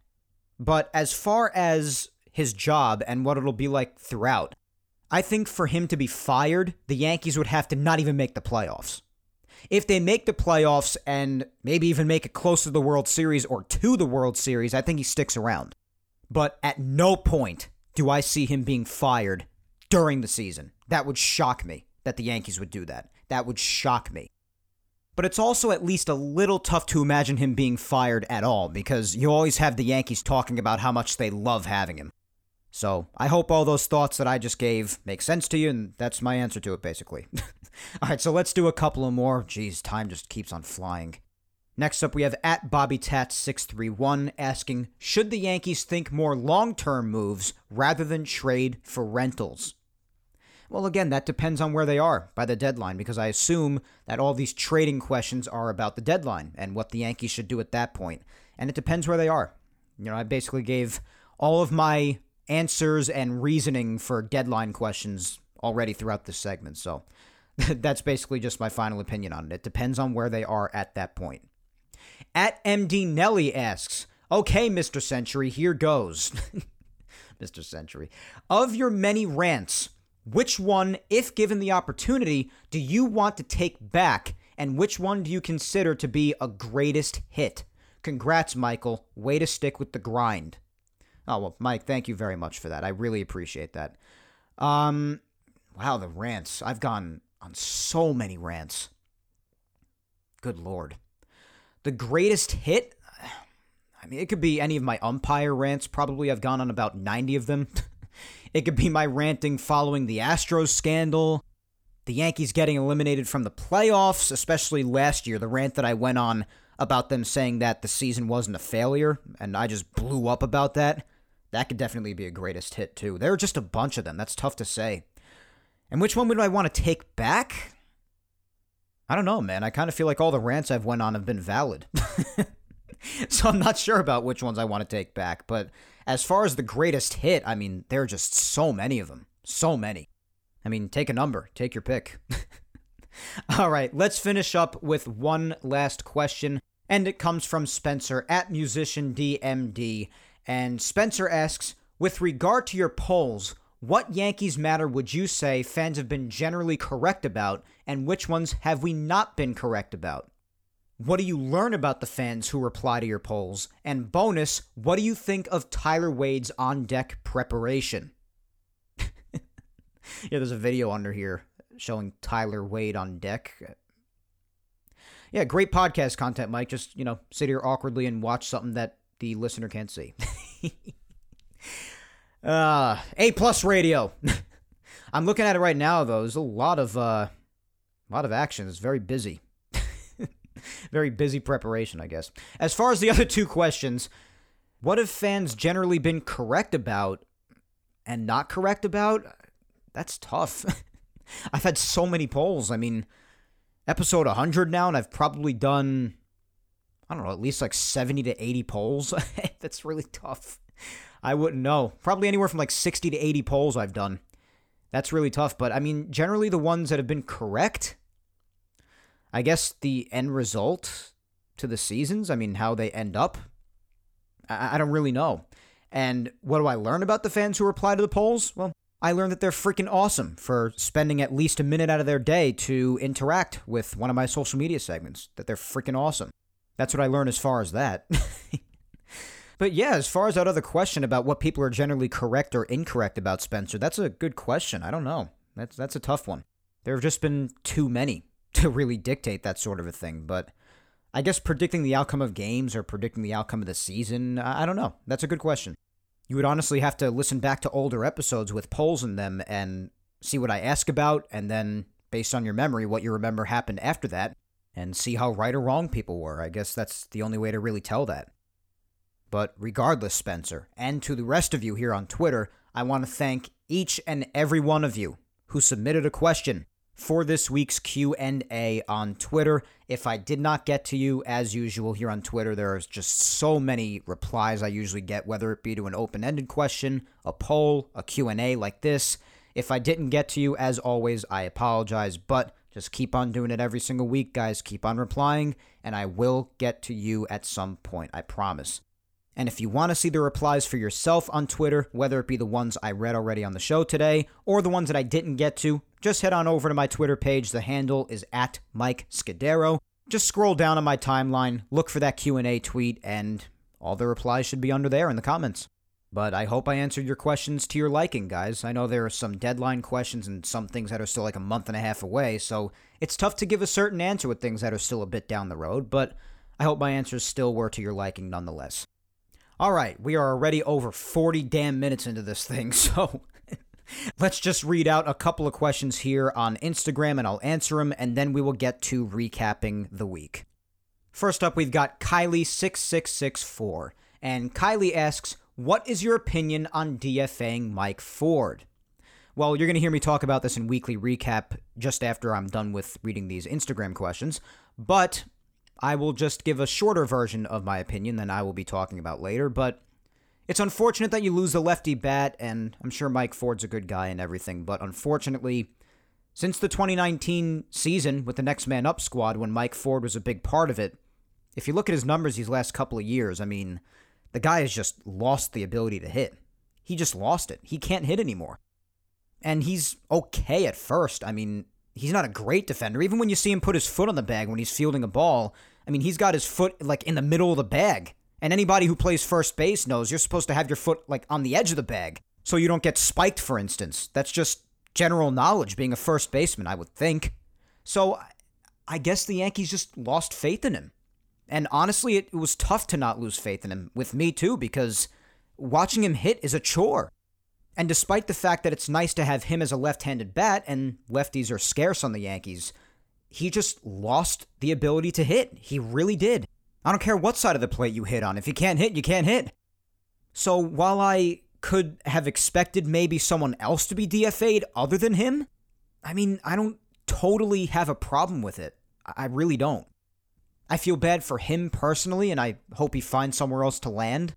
But as far as his job and what it'll be like throughout, I think for him to be fired, the Yankees would have to not even make the playoffs. If they make the playoffs and maybe even make it close to the World Series or to the World Series, I think he sticks around. But at no point do I see him being fired during the season. That would shock me that the Yankees would do that. That would shock me. But it's also at least a little tough to imagine him being fired at all because you always have the Yankees talking about how much they love having him. So I hope all those thoughts that I just gave make sense to you, and that's my answer to it, basically. all right, so let's do a couple of more. Jeez, time just keeps on flying. Next up, we have at Bobby Tats631 asking Should the Yankees think more long term moves rather than trade for rentals? Well, again, that depends on where they are by the deadline because I assume that all these trading questions are about the deadline and what the Yankees should do at that point. And it depends where they are. You know, I basically gave all of my answers and reasoning for deadline questions already throughout this segment. So that's basically just my final opinion on it. It depends on where they are at that point. At MD Nelly asks, Okay, Mr. Century, here goes. Mr. Century. Of your many rants, which one, if given the opportunity, do you want to take back, and which one do you consider to be a greatest hit? Congrats, Michael. Way to stick with the grind. Oh, well, Mike, thank you very much for that. I really appreciate that. Um, wow, the rants. I've gone on so many rants. Good lord. The greatest hit? I mean, it could be any of my umpire rants. Probably I've gone on about 90 of them. It could be my ranting following the Astros scandal, the Yankees getting eliminated from the playoffs, especially last year, the rant that I went on about them saying that the season wasn't a failure, and I just blew up about that. That could definitely be a greatest hit, too. There are just a bunch of them. That's tough to say. And which one would I want to take back? I don't know, man. I kind of feel like all the rants I've went on have been valid. so I'm not sure about which ones I want to take back, but as far as the greatest hit, I mean, there are just so many of them. So many. I mean, take a number, take your pick. All right, let's finish up with one last question. And it comes from Spencer at Musician DMD. And Spencer asks With regard to your polls, what Yankees matter would you say fans have been generally correct about, and which ones have we not been correct about? What do you learn about the fans who reply to your polls? And bonus, what do you think of Tyler Wade's on deck preparation? yeah, there's a video under here showing Tyler Wade on deck. Yeah, great podcast content, Mike. Just, you know, sit here awkwardly and watch something that the listener can't see. uh, A plus radio. I'm looking at it right now though. There's a lot of uh a lot of action. It's very busy. very busy preparation, I guess. As far as the other two questions, What have fans generally been correct about and not correct about? That's tough. I've had so many polls. I mean, episode 100 now, and I've probably done, I don't know, at least like 70 to 80 polls. That's really tough. I wouldn't know. Probably anywhere from like 60 to 80 polls I've done. That's really tough. But I mean, generally the ones that have been correct, I guess the end result to the seasons, I mean, how they end up, I, I don't really know. And what do I learn about the fans who reply to the polls? Well, I learned that they're freaking awesome for spending at least a minute out of their day to interact with one of my social media segments. That they're freaking awesome. That's what I learned as far as that. but yeah, as far as that other question about what people are generally correct or incorrect about Spencer, that's a good question. I don't know. That's that's a tough one. There have just been too many to really dictate that sort of a thing, but I guess predicting the outcome of games or predicting the outcome of the season, I don't know. That's a good question. You would honestly have to listen back to older episodes with polls in them and see what I ask about, and then, based on your memory, what you remember happened after that, and see how right or wrong people were. I guess that's the only way to really tell that. But regardless, Spencer, and to the rest of you here on Twitter, I want to thank each and every one of you who submitted a question for this week's Q&A on Twitter. If I did not get to you as usual here on Twitter, there are just so many replies I usually get whether it be to an open-ended question, a poll, a Q&A like this. If I didn't get to you as always, I apologize, but just keep on doing it every single week, guys. Keep on replying and I will get to you at some point, I promise. And if you want to see the replies for yourself on Twitter, whether it be the ones I read already on the show today or the ones that I didn't get to, just head on over to my Twitter page. The handle is at Mike Scudero. Just scroll down on my timeline, look for that Q&A tweet, and all the replies should be under there in the comments. But I hope I answered your questions to your liking, guys. I know there are some deadline questions and some things that are still like a month and a half away, so it's tough to give a certain answer with things that are still a bit down the road, but I hope my answers still were to your liking nonetheless. All right, we are already over 40 damn minutes into this thing, so let's just read out a couple of questions here on Instagram and I'll answer them, and then we will get to recapping the week. First up, we've got Kylie6664, and Kylie asks, What is your opinion on DFAing Mike Ford? Well, you're going to hear me talk about this in weekly recap just after I'm done with reading these Instagram questions, but I will just give a shorter version of my opinion than I will be talking about later, but it's unfortunate that you lose the lefty bat, and I'm sure Mike Ford's a good guy and everything, but unfortunately, since the 2019 season with the Next Man Up squad, when Mike Ford was a big part of it, if you look at his numbers these last couple of years, I mean, the guy has just lost the ability to hit. He just lost it. He can't hit anymore. And he's okay at first. I mean, he's not a great defender. Even when you see him put his foot on the bag when he's fielding a ball, I mean, he's got his foot like in the middle of the bag. And anybody who plays first base knows you're supposed to have your foot like on the edge of the bag so you don't get spiked, for instance. That's just general knowledge being a first baseman, I would think. So I guess the Yankees just lost faith in him. And honestly, it was tough to not lose faith in him, with me too, because watching him hit is a chore. And despite the fact that it's nice to have him as a left handed bat, and lefties are scarce on the Yankees, he just lost the ability to hit. He really did. I don't care what side of the plate you hit on. If you can't hit, you can't hit. So while I could have expected maybe someone else to be DFA'd other than him, I mean, I don't totally have a problem with it. I really don't. I feel bad for him personally, and I hope he finds somewhere else to land.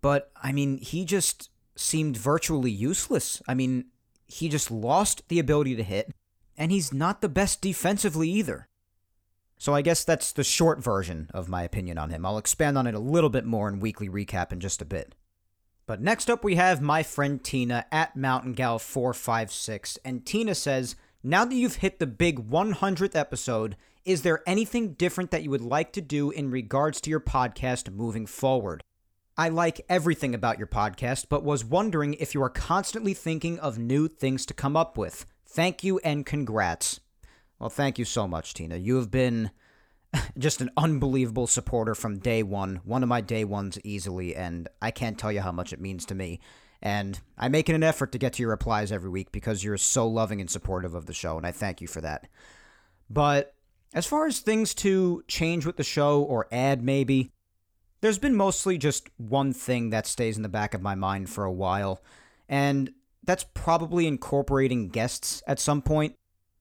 But, I mean, he just seemed virtually useless. I mean, he just lost the ability to hit, and he's not the best defensively either. So I guess that's the short version of my opinion on him. I'll expand on it a little bit more in weekly recap in just a bit. But next up, we have my friend Tina at Mountain Gal 456 and Tina says, Now that you've hit the big 100th episode, is there anything different that you would like to do in regards to your podcast moving forward? I like everything about your podcast, but was wondering if you are constantly thinking of new things to come up with. Thank you and congrats. Well, thank you so much, Tina. You have been just an unbelievable supporter from day one, one of my day ones easily, and I can't tell you how much it means to me. And I'm making an effort to get to your replies every week because you're so loving and supportive of the show, and I thank you for that. But as far as things to change with the show or add, maybe, there's been mostly just one thing that stays in the back of my mind for a while, and that's probably incorporating guests at some point.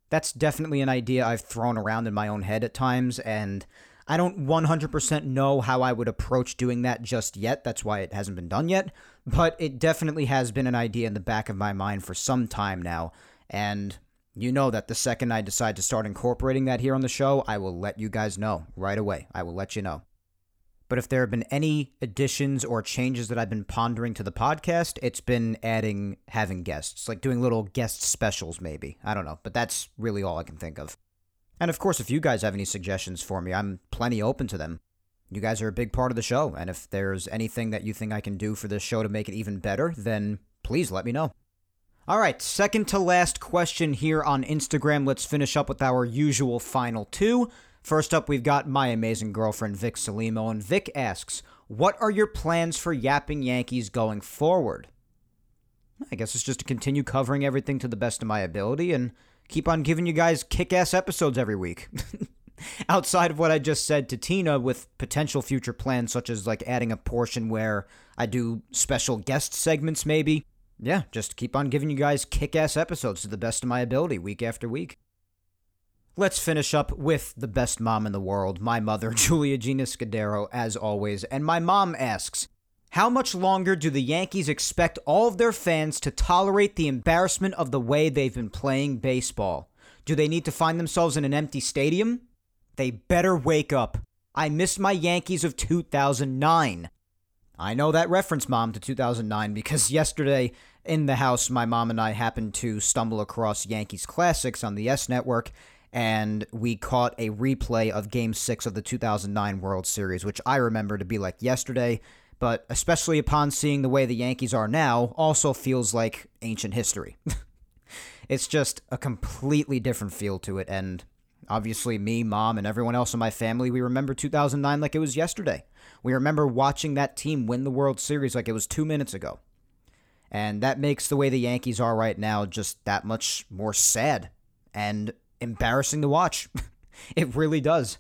That's definitely an idea I've thrown around in my own head at times, and I don't 100% know how I would approach doing that just yet. That's why it hasn't been done yet, but it definitely has been an idea in the back of my mind for some time now, and you know that the second I decide to start incorporating that here on the show, I will let you guys know right away. I will let you know. But if there have been any additions or changes that I've been pondering to the podcast, it's been adding having guests, like doing little guest specials, maybe. I don't know, but that's really all I can think of. And of course, if you guys have any suggestions for me, I'm plenty open to them. You guys are a big part of the show, and if there's anything that you think I can do for this show to make it even better, then please let me know. All right, second to last question here on Instagram. Let's finish up with our usual final two. First up, we've got my amazing girlfriend, Vic Salimo, and Vic asks, What are your plans for Yapping Yankees going forward? I guess it's just to continue covering everything to the best of my ability and keep on giving you guys kick ass episodes every week. Outside of what I just said to Tina, with potential future plans such as like adding a portion where I do special guest segments, maybe. Yeah, just keep on giving you guys kick ass episodes to the best of my ability week after week. Let's finish up with the best mom in the world, my mother, Julia Gina Scudero, as always. And my mom asks, how much longer do the Yankees expect all of their fans to tolerate the embarrassment of the way they've been playing baseball? Do they need to find themselves in an empty stadium? They better wake up. I miss my Yankees of 2009. I know that reference, Mom, to 2009 because yesterday in the house, my mom and I happened to stumble across Yankees Classics on the YES Network, and we caught a replay of Game 6 of the 2009 World Series, which I remember to be like yesterday, but especially upon seeing the way the Yankees are now, also feels like ancient history. it's just a completely different feel to it, and obviously, me, mom, and everyone else in my family, we remember 2009 like it was yesterday. We remember watching that team win the World Series like it was two minutes ago. And that makes the way the Yankees are right now just that much more sad and embarrassing to watch. it really does.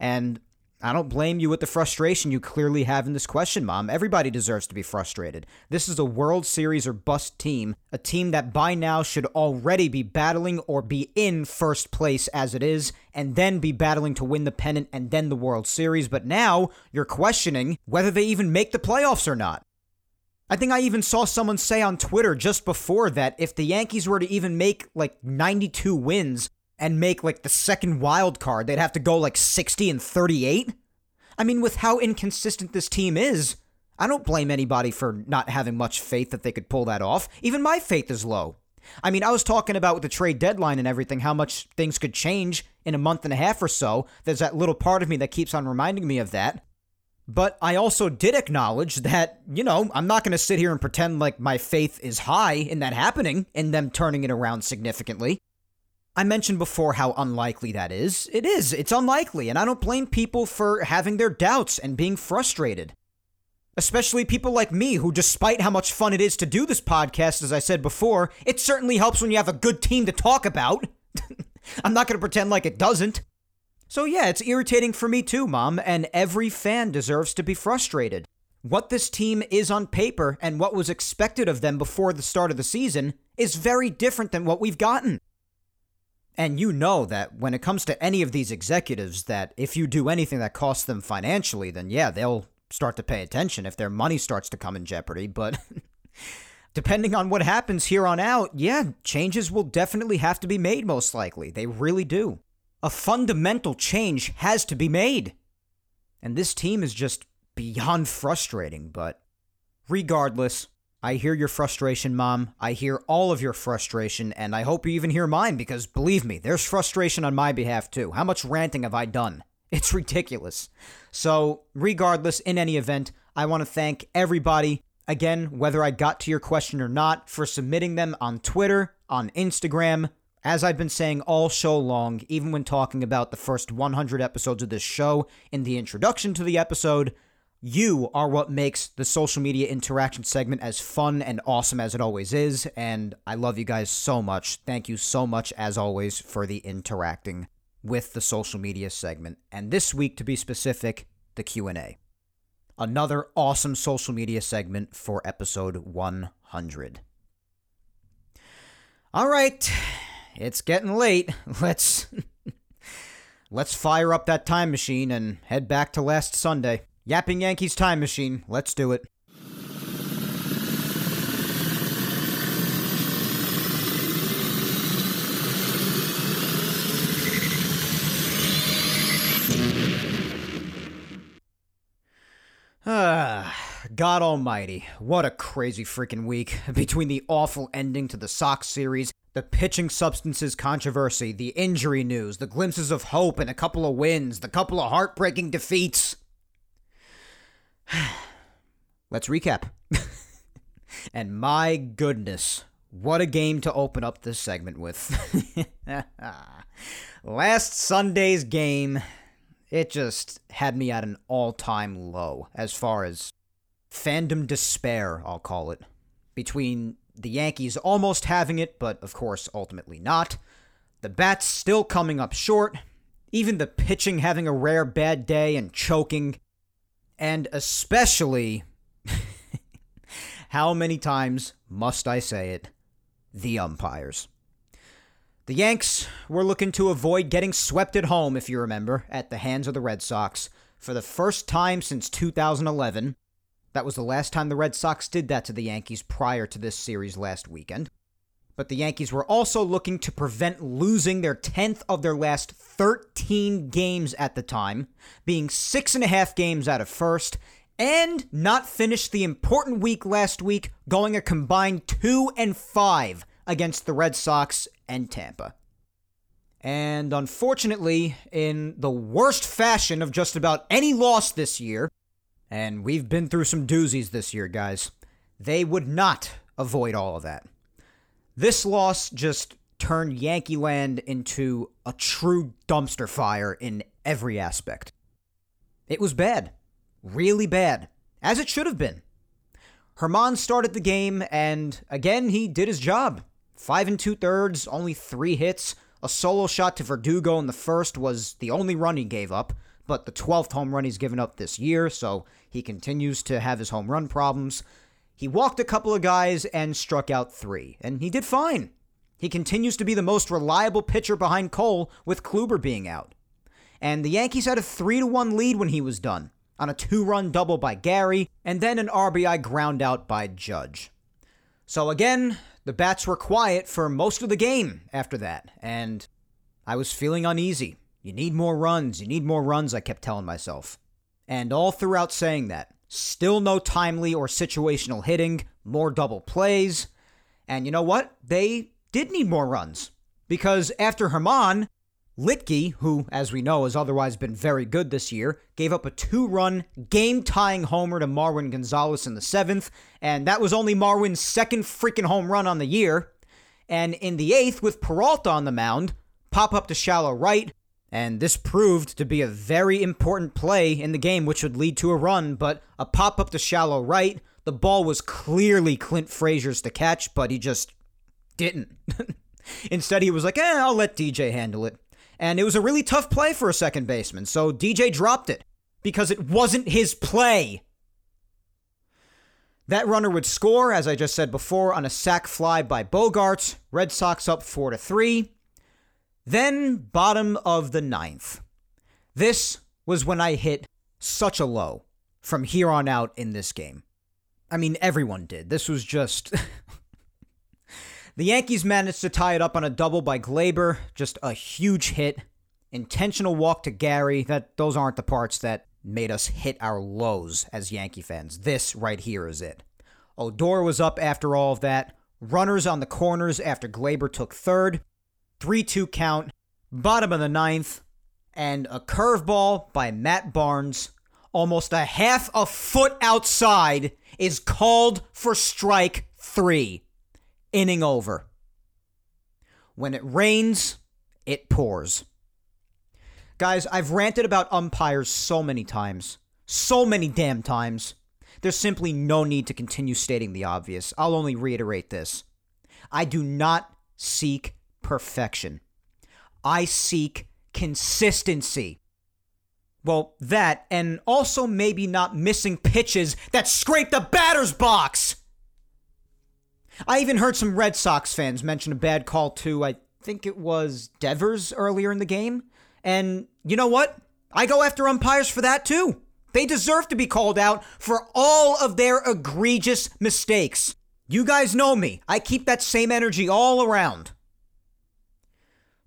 And I don't blame you with the frustration you clearly have in this question, Mom. Everybody deserves to be frustrated. This is a World Series or bust team, a team that by now should already be battling or be in first place as it is, and then be battling to win the pennant and then the World Series. But now you're questioning whether they even make the playoffs or not. I think I even saw someone say on Twitter just before that if the Yankees were to even make like 92 wins, and make like the second wild card, they'd have to go like 60 and 38. I mean, with how inconsistent this team is, I don't blame anybody for not having much faith that they could pull that off. Even my faith is low. I mean, I was talking about with the trade deadline and everything, how much things could change in a month and a half or so. There's that little part of me that keeps on reminding me of that. But I also did acknowledge that, you know, I'm not going to sit here and pretend like my faith is high in that happening, in them turning it around significantly. I mentioned before how unlikely that is. It is. It's unlikely, and I don't blame people for having their doubts and being frustrated. Especially people like me, who, despite how much fun it is to do this podcast, as I said before, it certainly helps when you have a good team to talk about. I'm not going to pretend like it doesn't. So, yeah, it's irritating for me too, Mom, and every fan deserves to be frustrated. What this team is on paper and what was expected of them before the start of the season is very different than what we've gotten. And you know that when it comes to any of these executives, that if you do anything that costs them financially, then yeah, they'll start to pay attention if their money starts to come in jeopardy. But depending on what happens here on out, yeah, changes will definitely have to be made, most likely. They really do. A fundamental change has to be made. And this team is just beyond frustrating, but regardless, I hear your frustration, Mom. I hear all of your frustration, and I hope you even hear mine because believe me, there's frustration on my behalf too. How much ranting have I done? It's ridiculous. So, regardless, in any event, I want to thank everybody, again, whether I got to your question or not, for submitting them on Twitter, on Instagram. As I've been saying all show long, even when talking about the first 100 episodes of this show in the introduction to the episode, you are what makes the social media interaction segment as fun and awesome as it always is, and I love you guys so much. Thank you so much, as always, for the interacting with the social media segment, and this week, to be specific, the Q&A. another awesome social media segment for episode 100. All right, it's getting late. Let's let's fire up that time machine and head back to last Sunday. Yapping Yankees time machine. Let's do it. Ah, God Almighty, what a crazy freaking week. Between the awful ending to the Sox series, the pitching substances controversy, the injury news, the glimpses of hope and a couple of wins, the couple of heartbreaking defeats. Let's recap. and my goodness, what a game to open up this segment with. Last Sunday's game it just had me at an all time low as far as fandom despair, I'll call it. Between the Yankees almost having it, but of course ultimately not, the bats still coming up short, even the pitching having a rare bad day and choking, and especially, how many times must I say it? The umpires. The Yanks were looking to avoid getting swept at home, if you remember, at the hands of the Red Sox for the first time since 2011. That was the last time the Red Sox did that to the Yankees prior to this series last weekend. But the Yankees were also looking to prevent losing their 10th of their last 13 games at the time, being six and a half games out of first, and not finish the important week last week going a combined 2 and 5 against the Red Sox and Tampa. And unfortunately, in the worst fashion of just about any loss this year, and we've been through some doozies this year, guys, they would not avoid all of that. This loss just turned Yankee Land into a true dumpster fire in every aspect. It was bad. Really bad. As it should have been. Germán started the game, and again, he did his job. Five and two thirds, only three hits. A solo shot to Verdugo in the first was the only run he gave up, but the 12th home run he's given up this year, so he continues to have his home run problems. He walked a couple of guys and struck out three, and he did fine. He continues to be the most reliable pitcher behind Cole, with Kluber being out. And the Yankees had a 3 to 1 lead when he was done, on a two run double by Gary, and then an RBI ground out by Judge. So again, the bats were quiet for most of the game after that, and I was feeling uneasy. You need more runs, you need more runs, I kept telling myself. And all throughout saying that, still no timely or situational hitting, more double plays. And you know what? They did need more runs. Because after Germán, Luetge, who, as we know, has otherwise been very good this year, gave up a two run, game tying homer to Marwin Gonzalez in the seventh, and that was only Marwin's second freaking home run on the year. And in the eighth, with Peralta on the mound, pop up to shallow right, and this proved to be a very important play in the game, which would lead to a run, but a pop up to shallow right. The ball was clearly Clint Frazier's to catch, but he just didn't. Instead, he was like, eh, I'll let DJ handle it. And it was a really tough play for a second baseman, so DJ dropped it because it wasn't his play. That runner would score, as I just said before, on a sac fly by Bogaerts. Red Sox up 4 to 3. Then, bottom of the ninth. This was when I hit such a low from here on out in this game. I mean, everyone did. This was just. The Yankees managed to tie it up on a double by Gleyber, just a huge hit. Intentional walk to Gary. That those aren't the parts that made us hit our lows as Yankee fans. This right here is it. Odor was up after all of that. Runners on the corners after Gleyber took third. 3 2 count. Bottom of the ninth. And a curveball by Matt Barnes, almost a half a foot outside, is called for strike three inning over. When it rains, it pours. Guys, I've ranted about umpires so many times. So many damn times. There's simply no need to continue stating the obvious. I'll only reiterate this. I do not seek perfection. I seek consistency. Well, that, and also maybe not missing pitches that scrape the batter's box. I even heard some Red Sox fans mention a bad call to, I think it was Devers earlier in the game. And you know what? I go after umpires for that too. They deserve to be called out for all of their egregious mistakes. You guys know me. I keep that same energy all around.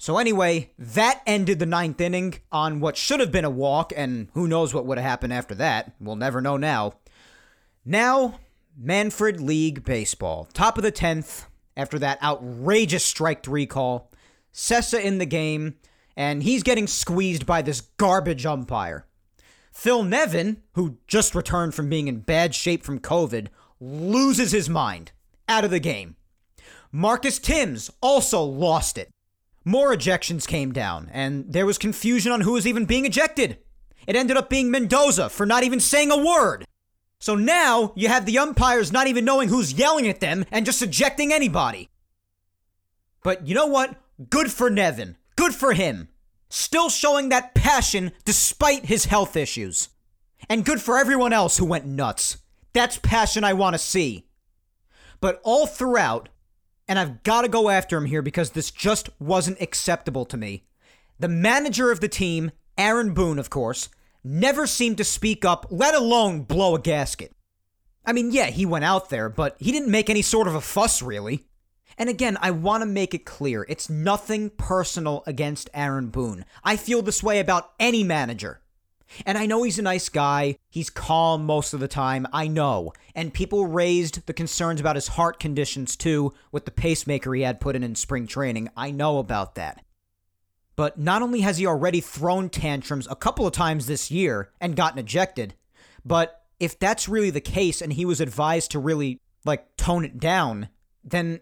So, anyway, that ended the ninth inning on what should have been a walk, and who knows what would have happened after that. We'll never know now. Now, Manfred League Baseball. Top of the 10th after that outrageous strike three call. Cessa in the game, and he's getting squeezed by this garbage umpire. Phil Nevin, who just returned from being in bad shape from COVID, loses his mind. Out of the game. Marcus Thames also lost it. More ejections came down, and there was confusion on who was even being ejected. It ended up being Mendoza for not even saying a word. So now you have the umpires not even knowing who's yelling at them and just ejecting anybody. But you know what? Good for Nevin. Good for him. Still showing that passion despite his health issues. And good for everyone else who went nuts. That's passion I want to see. But all throughout, and I've got to go after him here because this just wasn't acceptable to me. The manager of the team, Aaron Boone, of course, never seemed to speak up, let alone blow a gasket. I mean, yeah, he went out there, but he didn't make any sort of a fuss, really. And again, I want to make it clear it's nothing personal against Aaron Boone. I feel this way about any manager. And I know he's a nice guy. He's calm most of the time. I know. And people raised the concerns about his heart conditions too with the pacemaker he had put in in spring training. I know about that. But not only has he already thrown tantrums a couple of times this year and gotten ejected, but if that's really the case and he was advised to really like tone it down, then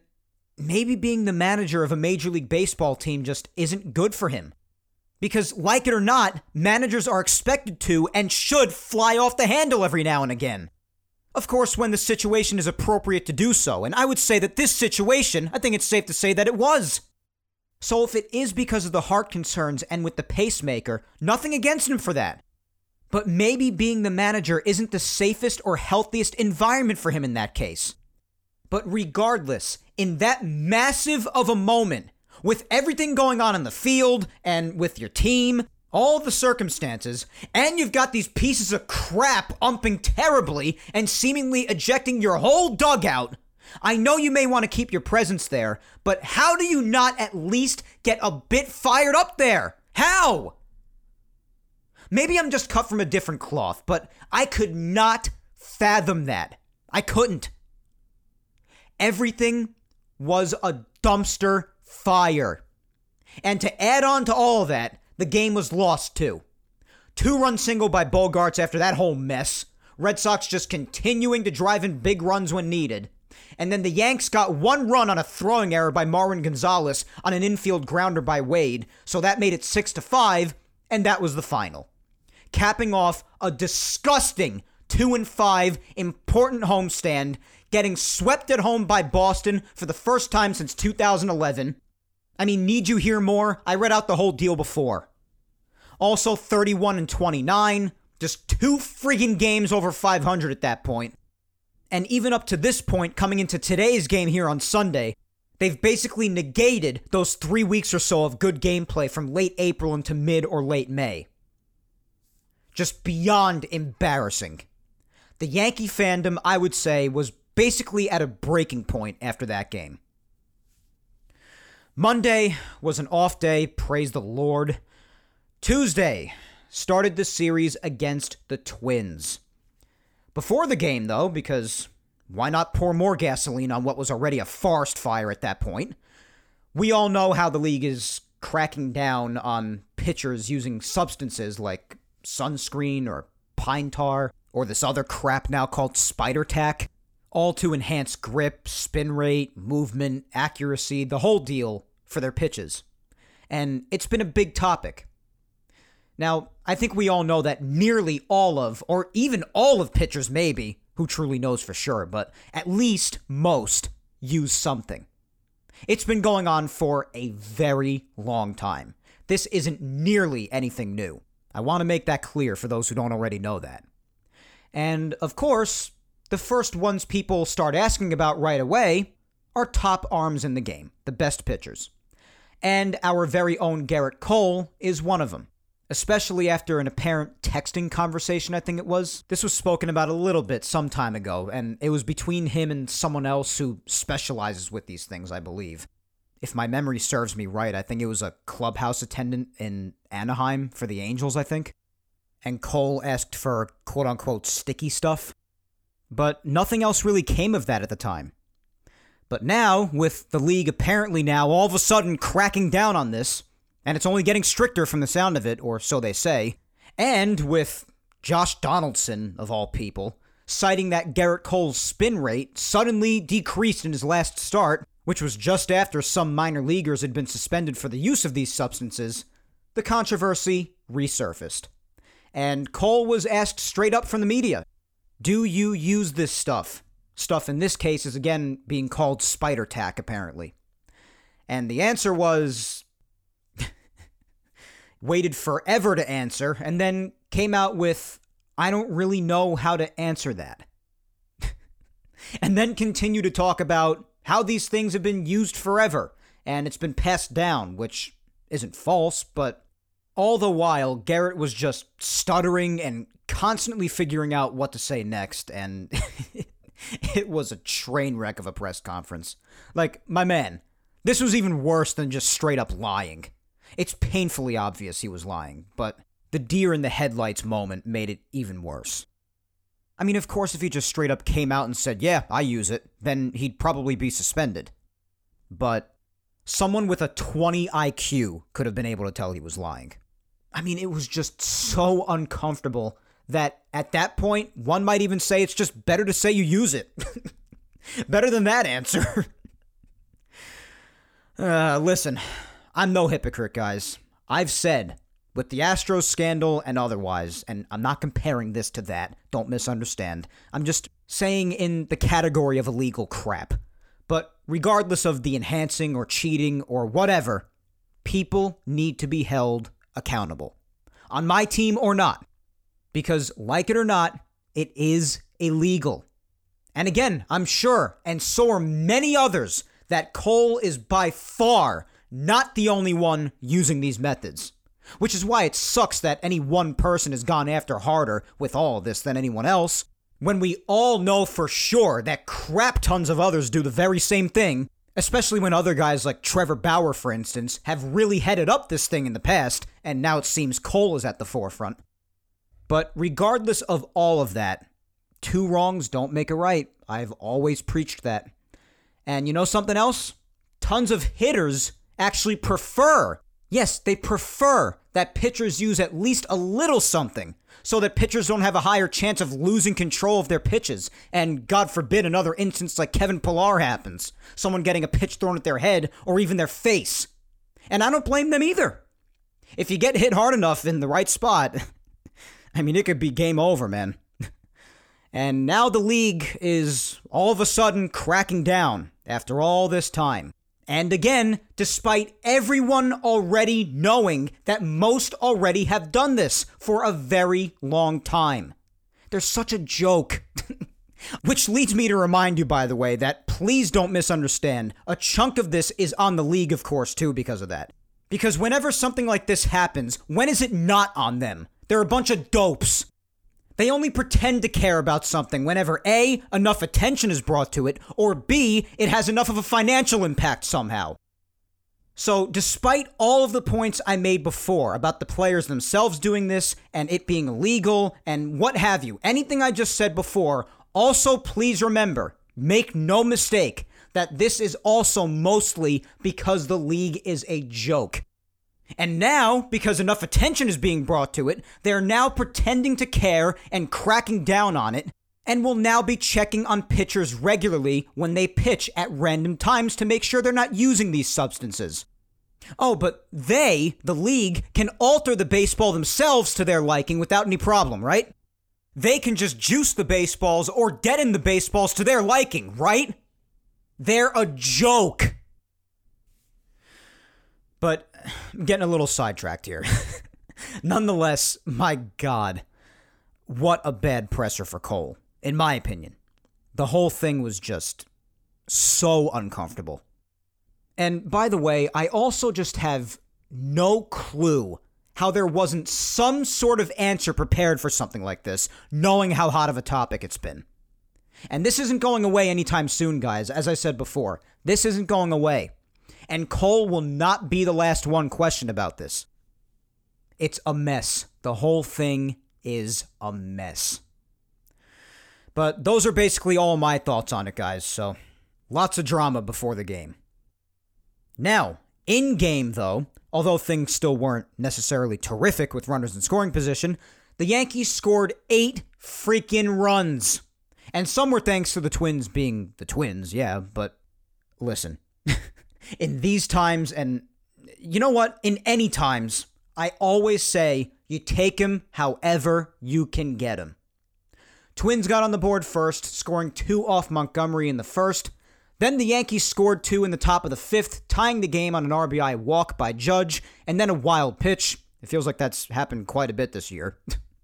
maybe being the manager of a Major League Baseball team just isn't good for him. Because, like it or not, managers are expected to and should fly off the handle every now and again. Of course, when the situation is appropriate to do so, and I would say that this situation, I think it's safe to say that it was. So, if it is because of the heart concerns and with the pacemaker, nothing against him for that. But maybe being the manager isn't the safest or healthiest environment for him in that case. But regardless, in that massive of a moment, with everything going on in the field and with your team, all the circumstances, and you've got these pieces of crap umping terribly and seemingly ejecting your whole dugout. I know you may want to keep your presence there, but how do you not at least get a bit fired up there? How? Maybe I'm just cut from a different cloth, but I could not fathom that. I couldn't. Everything was a dumpster fire. And to add on to all that, the game was lost too. Two run single by Bogaerts after that whole mess. Red Sox just continuing to drive in big runs when needed. And then the Yanks got one run on a throwing error by Marwin Gonzalez on an infield grounder by Wade, so that made it 6 to 5, and that was the final. Capping off a disgusting 2 and 5 important homestand getting swept at home by Boston for the first time since 2011. I mean, need you hear more? I read out the whole deal before. Also 31 and 29, just two friggin' games over 500 at that point. And even up to this point, coming into today's game here on Sunday, they've basically negated those three weeks or so of good gameplay from late April into mid or late May. Just beyond embarrassing. The Yankee fandom, I would say, was basically at a breaking point after that game. Monday was an off day, praise the Lord. Tuesday started the series against the Twins. Before the game, though, because why not pour more gasoline on what was already a forest fire at that point? We all know how the league is cracking down on pitchers using substances like sunscreen or pine tar or this other crap now called spider tack all to enhance grip, spin rate, movement, accuracy, the whole deal for their pitches. And it's been a big topic. Now, I think we all know that nearly all of, or even all of pitchers, maybe, who truly knows for sure, but at least most use something. It's been going on for a very long time. This isn't nearly anything new. I want to make that clear for those who don't already know that. And of course, the first ones people start asking about right away are top arms in the game, the best pitchers. And our very own Gerrit Cole is one of them especially after an apparent texting conversation, I think it was. This was spoken about a little bit some time ago, and it was between him and someone else who specializes with these things, I believe. If my memory serves me right, I think it was a clubhouse attendant in Anaheim for the Angels, I think. And Cole asked for quote unquote sticky stuff. But nothing else really came of that at the time. But now, with the league apparently now all of a sudden cracking down on this, and it's only getting stricter from the sound of it, or so they say. And with Josh Donaldson, of all people, citing that Gerrit Cole's spin rate suddenly decreased in his last start, which was just after some minor leaguers had been suspended for the use of these substances, the controversy resurfaced. And Cole was asked straight up from the media Do you use this stuff? Stuff in this case is again being called spider tack, apparently. And the answer was waited forever to answer, and then came out with, I don't really know how to answer that. and then continue to talk about how these things have been used forever and it's been passed down, which isn't false, but all the while, Gerrit was just stuttering and constantly figuring out what to say next, and it was a train wreck of a press conference. Like, my man, this was even worse than just straight up lying. It's painfully obvious he was lying, but the deer in the headlights moment made it even worse. I mean, of course, if he just straight up came out and said, yeah, I use it, then he'd probably be suspended. But someone with a 20 IQ could have been able to tell he was lying. I mean, it was just so uncomfortable that at that point, one might even say it's just better to say you use it. better than that answer. uh, listen, I'm no hypocrite, guys. I've said, with the Astros scandal and otherwise, and I'm not comparing this to that, don't misunderstand. I'm just saying in the category of illegal crap. But regardless of the enhancing or cheating or whatever, people need to be held accountable. On my team or not. Because, like it or not, it is illegal. And again, I'm sure, and so are many others, that Cole is by far not the only one using these methods. Which is why it sucks that any one person has gone after harder with all this than anyone else, when we all know for sure that crap tons of others do the very same thing, especially when other guys like Trevor Bauer, for instance, have really headed up this thing in the past, and now it seems Cole is at the forefront. But regardless of all of that, two wrongs don't make a right. I've always preached that. And you know something else? Tons of hitters actually prefer, yes, they prefer that pitchers use at least a little something so that pitchers don't have a higher chance of losing control of their pitches. And God forbid another instance like Kevin Pillar happens someone getting a pitch thrown at their head or even their face. And I don't blame them either. If you get hit hard enough in the right spot, I mean, it could be game over, man. And now the league is all of a sudden cracking down after all this time. And again, despite everyone already knowing that most already have done this for a very long time. They're such a joke. Which leads me to remind you, by the way, that please don't misunderstand. A chunk of this is on the league, of course, too, because of that. Because whenever something like this happens, when is it not on them? They're a bunch of dopes. They only pretend to care about something whenever A, enough attention is brought to it, or B, it has enough of a financial impact somehow. So, despite all of the points I made before about the players themselves doing this and it being legal and what have you, anything I just said before, also please remember make no mistake that this is also mostly because the league is a joke. And now, because enough attention is being brought to it, they're now pretending to care and cracking down on it, and will now be checking on pitchers regularly when they pitch at random times to make sure they're not using these substances. Oh, but they, the league, can alter the baseball themselves to their liking without any problem, right? They can just juice the baseballs or deaden the baseballs to their liking, right? They're a joke. But I'm getting a little sidetracked here. Nonetheless, my God, what a bad presser for Cole, in my opinion. The whole thing was just so uncomfortable. And by the way, I also just have no clue how there wasn't some sort of answer prepared for something like this, knowing how hot of a topic it's been. And this isn't going away anytime soon, guys. As I said before, this isn't going away. And Cole will not be the last one questioned about this. It's a mess. The whole thing is a mess. But those are basically all my thoughts on it, guys, so lots of drama before the game. Now, in game, though, although things still weren't necessarily terrific with runners in scoring position, the Yankees scored eight freaking runs. And some were thanks to the Twins being the Twins, yeah, but listen, in these times, and you know what? In any times, I always say you take him however you can get him. Twins got on the board first, scoring two off Montgomery in the first. Then the Yankees scored two in the top of the fifth, tying the game on an RBI walk by Judge, and then a wild pitch. It feels like that's happened quite a bit this year.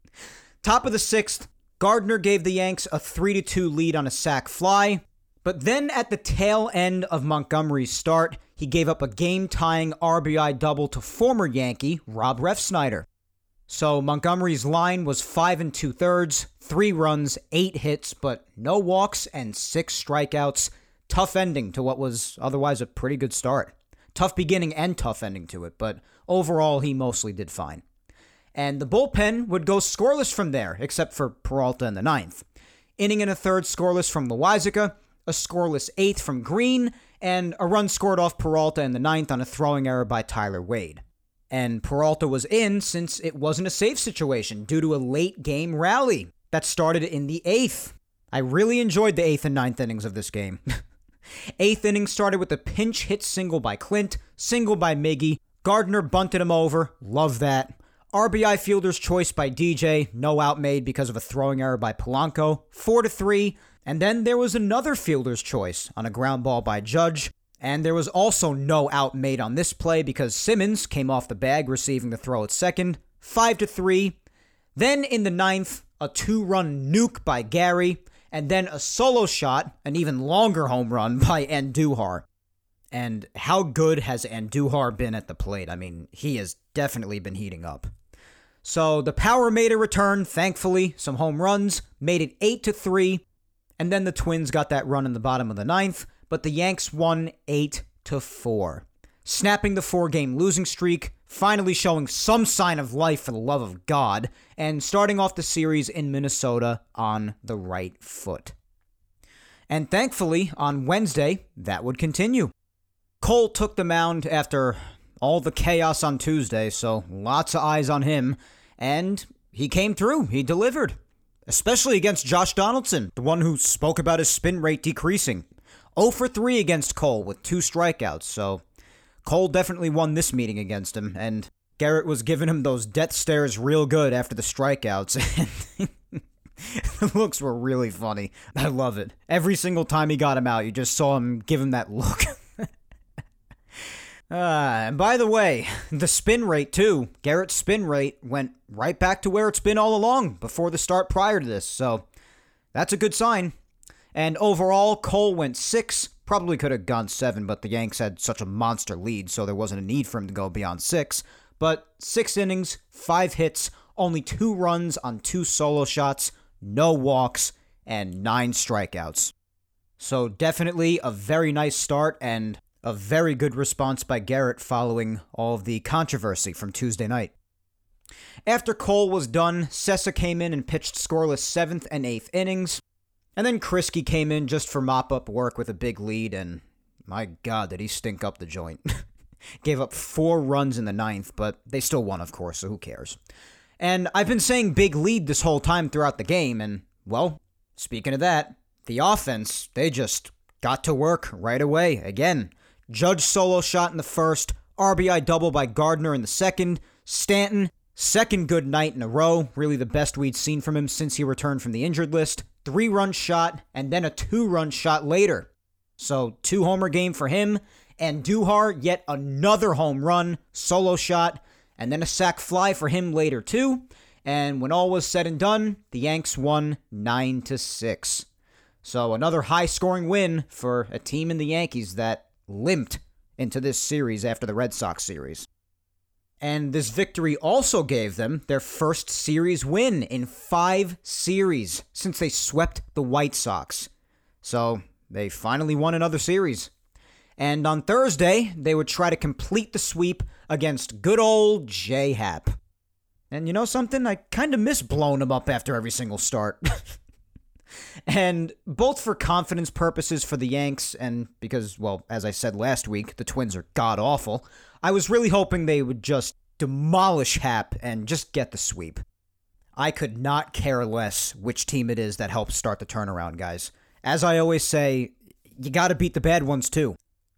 top of the sixth, Gardner gave the Yanks a 3 2 lead on a sac fly. But then at the tail end of Montgomery's start, he gave up a game tying RBI double to former Yankee Rob Refsnyder. So Montgomery's line was five and two thirds, three runs, eight hits, but no walks and six strikeouts. Tough ending to what was otherwise a pretty good start. Tough beginning and tough ending to it, but overall he mostly did fine. And the bullpen would go scoreless from there, except for Peralta in the ninth. Inning in a third scoreless from Loaisiga, a scoreless eighth from Green, and a run scored off Peralta in the ninth on a throwing error by Tyler Wade. And Peralta was in since it wasn't a safe situation due to a late game rally that started in the eighth. I really enjoyed the eighth and ninth innings of this game. eighth inning started with a pinch hit single by Clint, single by Miggy. Gardner bunted him over. Love that. RBI fielder's choice by DJ, no out made because of a throwing error by Polanco. 4 to 3. And then there was another fielder's choice on a ground ball by Judge. And there was also no out made on this play because Simmons came off the bag receiving the throw at second. 5 to 3. Then in the ninth, a two run nuke by Gary. And then a solo shot, an even longer home run by Andujar. And how good has Andujar been at the plate? I mean, he has definitely been heating up. So the power made a return, thankfully, some home runs, made it 8 to 3, and then the Twins got that run in the bottom of the ninth, but the Yanks won 8 to 4, snapping the four game losing streak, finally showing some sign of life for the love of God, and starting off the series in Minnesota on the right foot. And thankfully, on Wednesday, that would continue. Cole took the mound after all the chaos on Tuesday, so lots of eyes on him, and he came through. He delivered especially against Josh Donaldson, the one who spoke about his spin rate decreasing. 0 for 3 against Cole with two strikeouts, so Cole definitely won this meeting against him, and Gerrit was giving him those death stares real good after the strikeouts. the looks were really funny. I love it. Every single time he got him out, you just saw him give him that look. Uh, and by the way, the spin rate, too. Gerrit's spin rate went right back to where it's been all along before the start prior to this. So that's a good sign. And overall, Cole went six. Probably could have gone seven, but the Yanks had such a monster lead, so there wasn't a need for him to go beyond six. But six innings, five hits, only two runs on two solo shots, no walks, and nine strikeouts. So definitely a very nice start, and a very good response by Gerrit following all of the controversy from Tuesday night. After Cole was done, Cessa came in and pitched scoreless seventh and eighth innings. And then Kriske came in just for mop up work with a big lead, and my god, did he stink up the joint. Gave up four runs in the ninth, but they still won, of course, so who cares? And I've been saying big lead this whole time throughout the game, and, well, speaking of that, the offense, they just got to work right away. Again, Judge solo shot in the first, RBI double by Gardner in the second, Stanton, second good night in a row, really the best we'd seen from him since he returned from the injured list, three run shot, and then a two run shot later. So, two homer game for him, and Andujar, yet another home run, solo shot, and then a sac fly for him later too. And when all was said and done, the Yanks won 9 to 6. So another high-scoring win for a team in the Yankees that limped into this series after the Red Sox series. And this victory also gave them their first series win in 5 series since they swept the White Sox. So, they finally won another series. And on Thursday, they would try to complete the sweep against good old J Happ. And you know something? I kind of miss blowing him up after every single start. and both for confidence purposes for the Yanks and because, well, as I said last week, the Twins are god awful, I was really hoping they would just demolish Happ and just get the sweep. I could not care less which team it is that helps start the turnaround, guys. As I always say, you gotta beat the bad ones too.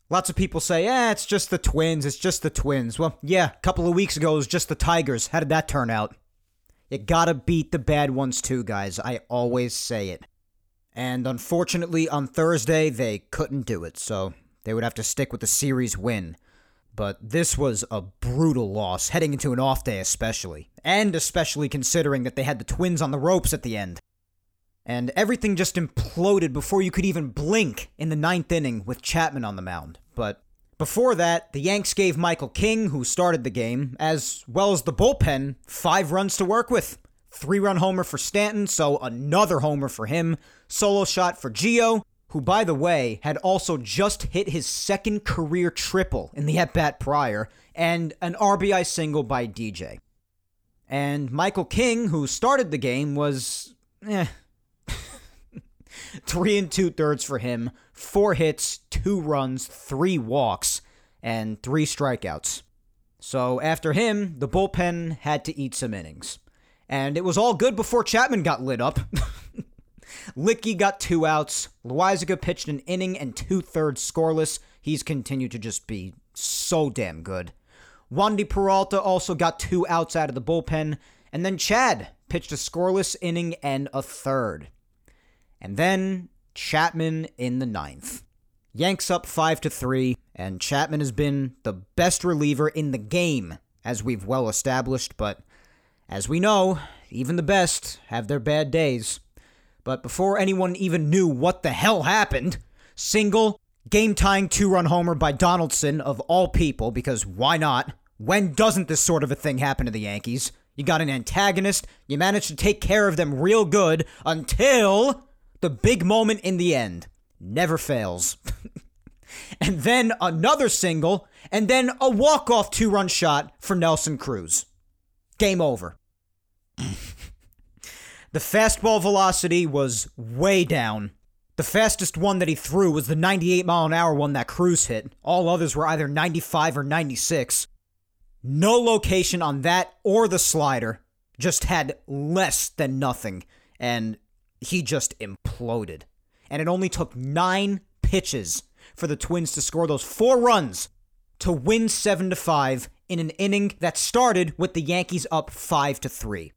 Lots of people say, eh, it's just the Twins, it's just the Twins. Well, yeah, a couple of weeks ago it was just the Tigers. How did that turn out? You gotta beat the bad ones too, guys. I always say it. And unfortunately, on Thursday, they couldn't do it, so they would have to stick with the series win. But this was a brutal loss, heading into an off day, especially. And especially considering that they had the Twins on the ropes at the end and everything just imploded before you could even blink in the ninth inning with Chapman on the mound. But before that, the Yanks gave Michael King, who started the game, as well as the bullpen, five runs to work with. Three run homer for Stanton, so another homer for him. Solo shot for Gio, who, by the way, had also just hit his second career triple in the at bat prior, and an RBI single by DJ. And Michael King, who started the game, was eh, Three and two thirds for him, four hits, two runs, three walks, and three strikeouts. So after him, the bullpen had to eat some innings. And it was all good before Chapman got lit up. Luetge got two outs. Loaisiga pitched an inning and two thirds scoreless. He's continued to just be so damn good. Wandy Peralta also got two outs out of the bullpen. And then Chad pitched a scoreless inning and a third. And then Chapman in the ninth. Yanks up 5 to 3, and Chapman has been the best reliever in the game, as we've well established, but as we know, even the best have their bad days. But before anyone even knew what the hell happened, single, game tying two run homer by Donaldson, of all people, because why not? When doesn't this sort of a thing happen to the Yankees? You got an antagonist, you managed to take care of them real good until the big moment in the end never fails. and then another single, and then a walk-off two-run shot for Nelson Cruz. Game over. the fastball velocity was way down. The fastest one that he threw was the 98 mile an hour one that Cruz hit. All others were either 95 or 96. No location on that or the slider. Just had less than nothing. And he just imploded. And it only took nine pitches for the Twins to score those four runs to win 7 to 5 in an inning that started with the Yankees up 5 to 3.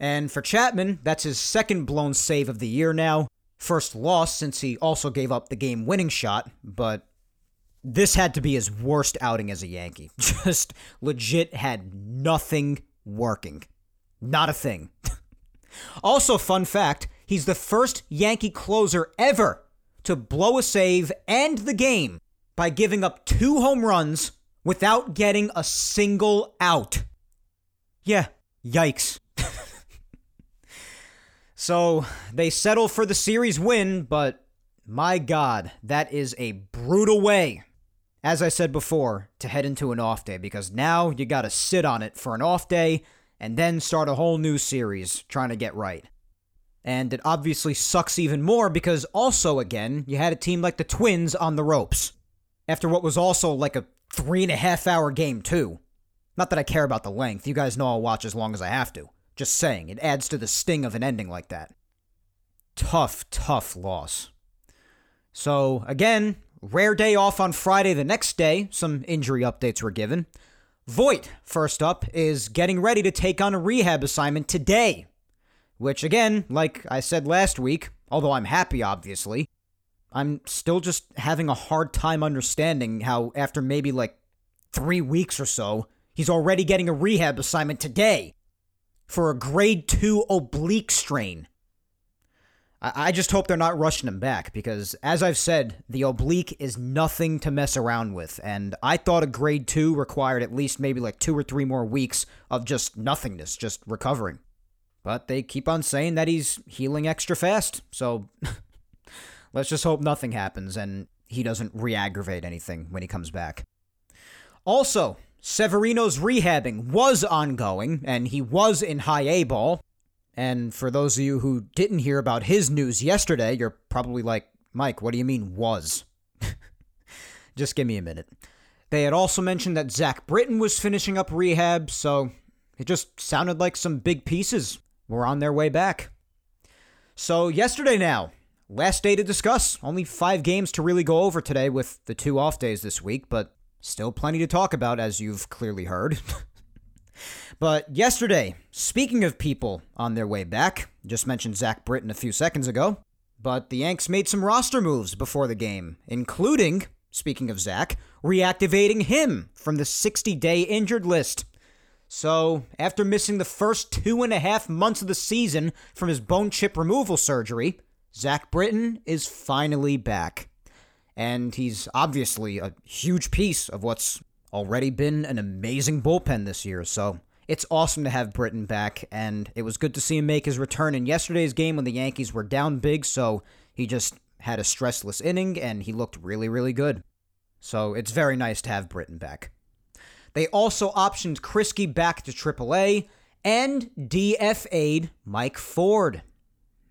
And for Chapman, that's his second blown save of the year now. First loss since he also gave up the game winning shot, but this had to be his worst outing as a Yankee. Just legit had nothing working. Not a thing. also, fun fact He's the first Yankee closer ever to blow a save and the game by giving up two home runs without getting a single out. Yeah, yikes. so they settle for the series win, but my God, that is a brutal way, as I said before, to head into an off day because now you gotta sit on it for an off day and then start a whole new series trying to get right. And it obviously sucks even more because also, again, you had a team like the Twins on the ropes. After what was also like a three and a half hour game, too. Not that I care about the length, you guys know I'll watch as long as I have to. Just saying, it adds to the sting of an ending like that. Tough, tough loss. So, again, rare day off on Friday the next day. Some injury updates were given. Voit, first up, is getting ready to take on a rehab assignment today which, again, like I said last week, although I'm happy, obviously, I'm still just having a hard time understanding how, after maybe like three weeks or so, He's already getting a rehab assignment today for a grade 2 oblique strain. I just hope they're not rushing him back because, as I've said, the oblique is nothing to mess around with. And I thought a grade two required at least maybe like two or three more weeks of just nothingness, just recovering. But they keep on saying that he's healing extra fast. So let's just hope nothing happens and he doesn't re aggravate anything when he comes back. Also, Severino's rehabbing was ongoing and he was in high A ball. And for those of you who didn't hear about his news yesterday, you're probably like, Mike, what do you mean was? Just give me a minute. They had also mentioned that Zach Britton was finishing up rehab, so it just sounded like some big pieces were on their way back. So, yesterday now, last day to discuss. Only five games to really go over today with the two off days this week, but still plenty to talk about, as you've clearly heard. But yesterday, speaking of people on their way back, just mentioned Zach Britton a few seconds ago, but the Yanks made some roster moves before the game, including, speaking of Zach, reactivating him from the 60 day injured list. So, after missing the first two and a half months of the season from his bone chip removal surgery, Zach Britton is finally back. And he's obviously a huge piece of what's already been an amazing bullpen this year, so it's awesome to have Britton back, and it was good to see him make his return in yesterday's game when the Yankees were down big, so he just had a stressless inning, and he looked really, really good. So it's very nice to have Britton back. They also optioned Kriske back to AAA and DFA'd Mike Ford.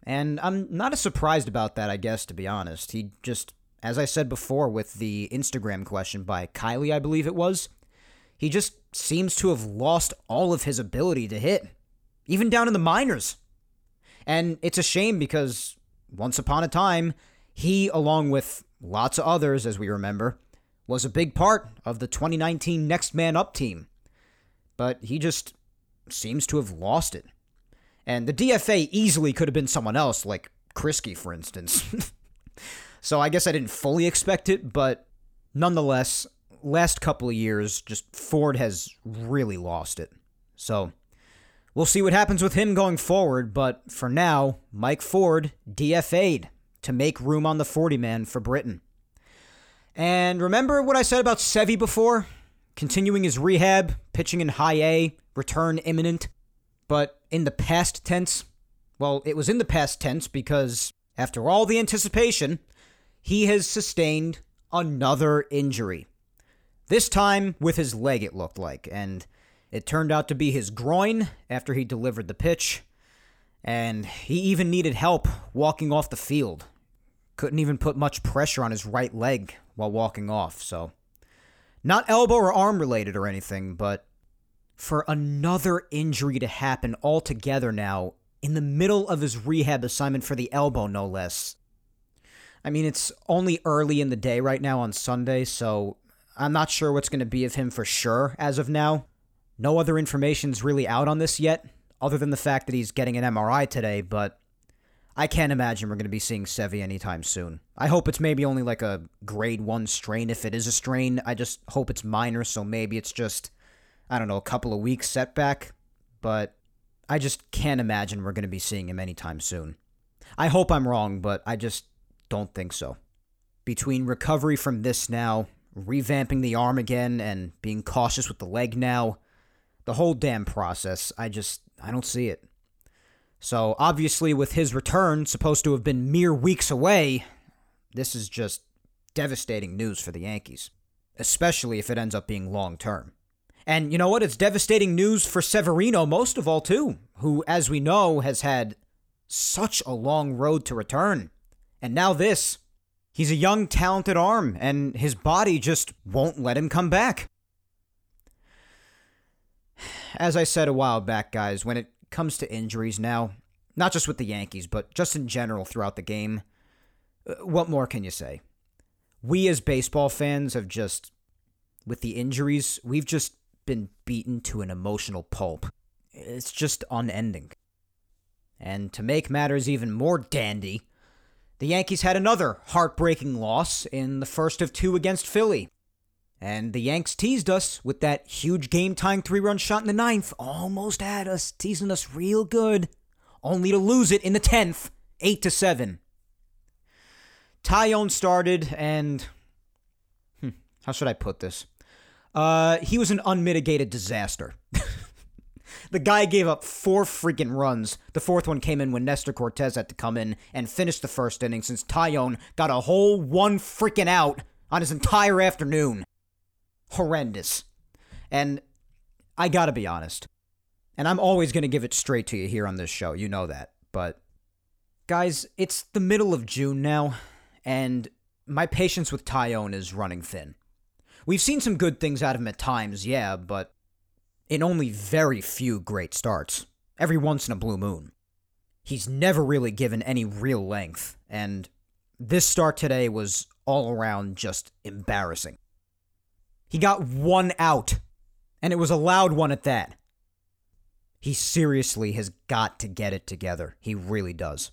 And I'm not as surprised about that, I guess, to be honest. He just, as I said before with the Instagram question by Kylie, I believe it was, he just seems to have lost all of his ability to hit, even down in the minors. And it's a shame because once upon a time, he, along with lots of others, as we remember, was a big part of the 2019 Next Man Up team. But he just seems to have lost it. And the DFA easily could have been someone else, like Kriske, for instance. so I guess I didn't fully expect it, but nonetheless, last couple of years, just Ford has really lost it. So we'll see what happens with him going forward, but for now, Mike Ford DFA'd to make room on the 40 man for Britton. And remember what I said about Sevy before? Continuing his rehab, pitching in high A, return imminent. But in the past tense, well, it was in the past tense because after all the anticipation, he has sustained another injury. This time with his leg, it looked like, and it turned out to be his groin after he delivered the pitch. And he even needed help walking off the field. Couldn't even put much pressure on his right leg while walking off, so. Not elbow or arm related or anything, but for another injury to happen altogether now, in the middle of his rehab assignment for the elbow, no less. I mean, it's only early in the day right now on Sunday, so I'm not sure what's going to be of him for sure as of now. No other information's really out on this yet, other than the fact that he's getting an MRI today, but I can't imagine we're going to be seeing Sevi anytime soon. I hope it's maybe only like a grade 1 strain if it is a strain. I just hope it's minor, so maybe it's just, I don't know, a couple of weeks setback, but I just can't imagine we're going to be seeing him anytime soon. I hope I'm wrong, but I just don't think so. Between recovery from this now revamping the arm again and being cautious with the leg now. The whole damn process, I just, I don't see it. So, obviously, with his return supposed to have been mere weeks away, this is just devastating news for the Yankees, especially if it ends up being long term. And you know what? It's devastating news for Severino most of all, too, who, as we know, has had such a long road to return. And now this. He's a young, talented arm, and his body just won't let him come back. As I said a while back, guys, when it comes to injuries now, not just with the Yankees, but just in general throughout the game, uh, what more can you say? We as baseball fans have just, with the injuries, we've just been beaten to an emotional pulp. It's just unending. And to make matters even more dandy, the Yankees had another heartbreaking loss in the first of two against Philly. And the Yanks teased us with that huge game tying three run shot in the ninth. Almost had us, teasing us real good. Only to lose it in the 10th, 8 to 7. Taillon started, and. Hmm, how should I put this? Uh, he was an unmitigated disaster. the guy gave up four freaking runs. The fourth one came in when Nestor Cortes had to come in and finish the first inning since Taillon got a whole one freaking out on his entire afternoon horrendous. And I gotta be honest. And I'm always gonna give it straight to you here on this show. You know that. But, guys, it's the middle of June now, and my patience with Taillon is running thin. We've seen some good things out of him at times, yeah, but in only very few great starts. Every once in a blue moon. He's never really given any real length, and this start today was all around just embarrassing. He got one out, and it was a loud one at that. He seriously has got to get it together. He really does.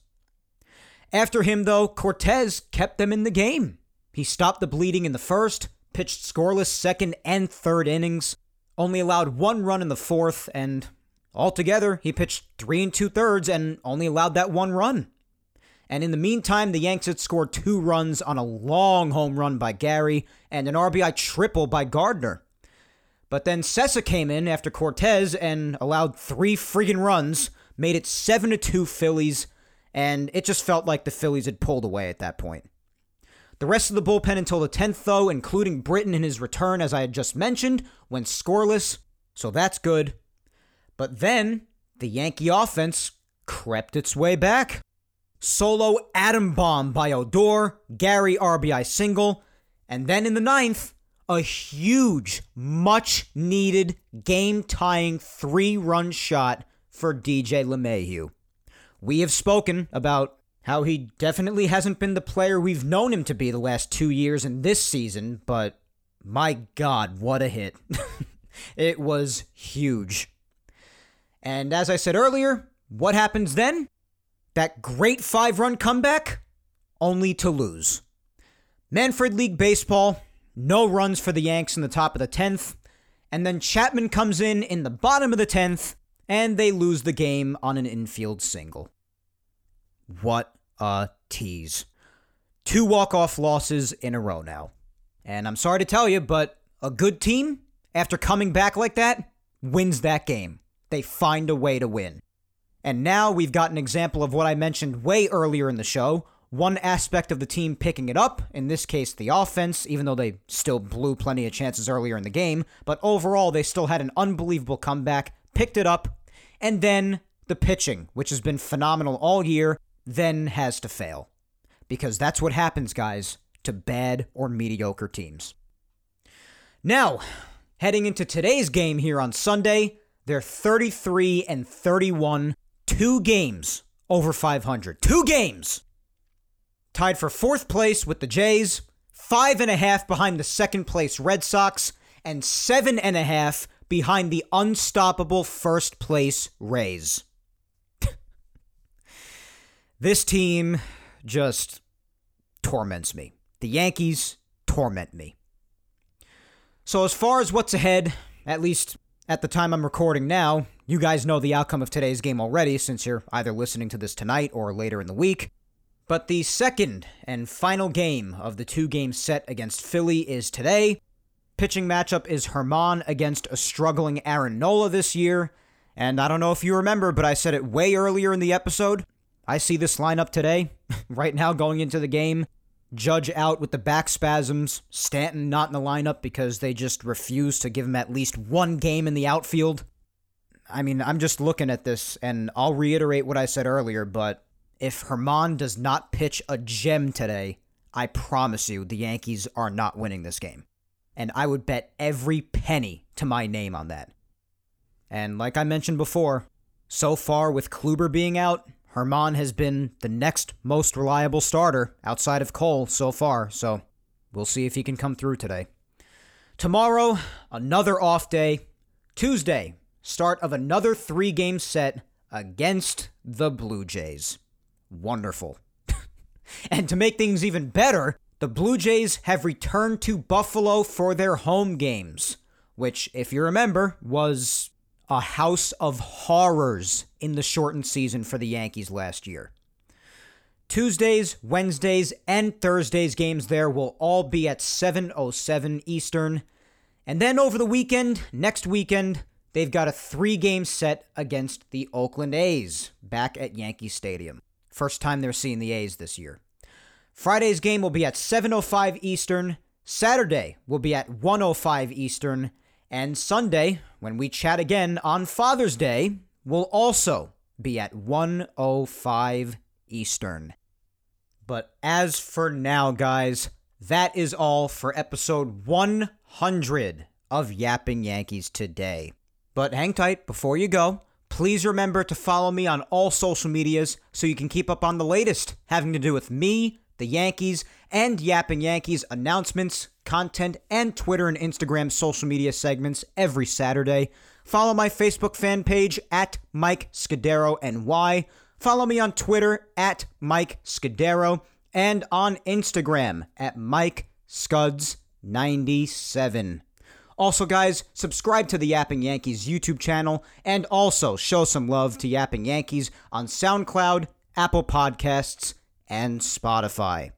After him, though, Cortes kept them in the game. He stopped the bleeding in the first, pitched scoreless second and third innings, only allowed one run in the fourth, and altogether, he pitched three and two thirds and only allowed that one run. And in the meantime, the Yanks had scored two runs on a long home run by Gary and an RBI triple by Gardner. But then Cessa came in after Cortes and allowed three friggin' runs, made it 7 to 2 Phillies, and it just felt like the Phillies had pulled away at that point. The rest of the bullpen until the 10th, though, including Britton in his return, as I had just mentioned, went scoreless, so that's good. But then the Yankee offense crept its way back. Solo atom bomb by Odor, Gary RBI single, and then in the ninth, a huge, much needed, game tying three run shot for DJ LeMahieu. We have spoken about how he definitely hasn't been the player we've known him to be the last two years in this season, but my God, what a hit! it was huge. And as I said earlier, what happens then? That great five run comeback, only to lose. Manfred League Baseball, no runs for the Yanks in the top of the 10th. And then Chapman comes in in the bottom of the 10th, and they lose the game on an infield single. What a tease. Two walk-off losses in a row now. And I'm sorry to tell you, but a good team, after coming back like that, wins that game. They find a way to win. And now we've got an example of what I mentioned way earlier in the show. One aspect of the team picking it up, in this case the offense, even though they still blew plenty of chances earlier in the game, but overall they still had an unbelievable comeback, picked it up, and then the pitching, which has been phenomenal all year, then has to fail. Because that's what happens, guys, to bad or mediocre teams. Now, heading into today's game here on Sunday, they're 33 and 31 two games over 500. Two games! Tied for fourth place with the Jays, five and a half behind the second place Red Sox, and seven and a half behind the unstoppable first place Rays. this team just torments me. The Yankees torment me. So, as far as what's ahead, at least at the time I'm recording now, you guys know the outcome of today's game already since you're either listening to this tonight or later in the week. But the second and final game of the two game set against Philly is today. Pitching matchup is Germán against a struggling Aaron Nola this year. And I don't know if you remember, but I said it way earlier in the episode. I see this lineup today, right now going into the game. Judge out with the back spasms. Stanton not in the lineup because they just refuse to give him at least one game in the outfield. I mean, I'm just looking at this, and I'll reiterate what I said earlier, but if Germán does not pitch a gem today, I promise you the Yankees are not winning this game. And I would bet every penny to my name on that. And like I mentioned before, so far with Kluber being out, Germán has been the next most reliable starter outside of Cole so far, so we'll see if he can come through today. Tomorrow, another off day. Tuesday, start of another three game set against the Blue Jays. Wonderful. and to make things even better, The Blue Jays have returned to Buffalo for their home games, which, if you remember, was a house of horrors in the shortened season for the Yankees last year. Tuesdays, Wednesdays, and Thursdays games there will all be at 7:07 Eastern. And then over the weekend, next weekend, they've got a 3-game set against the Oakland A's back at Yankee Stadium. First time they're seeing the A's this year. Friday's game will be at 7:05 Eastern. Saturday will be at 1:05 Eastern, and Sunday, when we chat again on Father's Day, will also be at 1:05 Eastern. But as for now, guys, that is all for episode 100 of Yapping Yankees today. But hang tight before you go. Please remember to follow me on all social medias so you can keep up on the latest having to do with me, the Yankees, and Yapping Yankees announcements, content, and Twitter and Instagram social media segments every Saturday. Follow my Facebook fan page at Mike Scudero NY. Follow me on Twitter at Mike Scudero and on Instagram at Mike Scuds97. Also, guys, subscribe to the Yapping Yankees YouTube channel and also show some love to Yapping Yankees on SoundCloud, Apple Podcasts, and Spotify.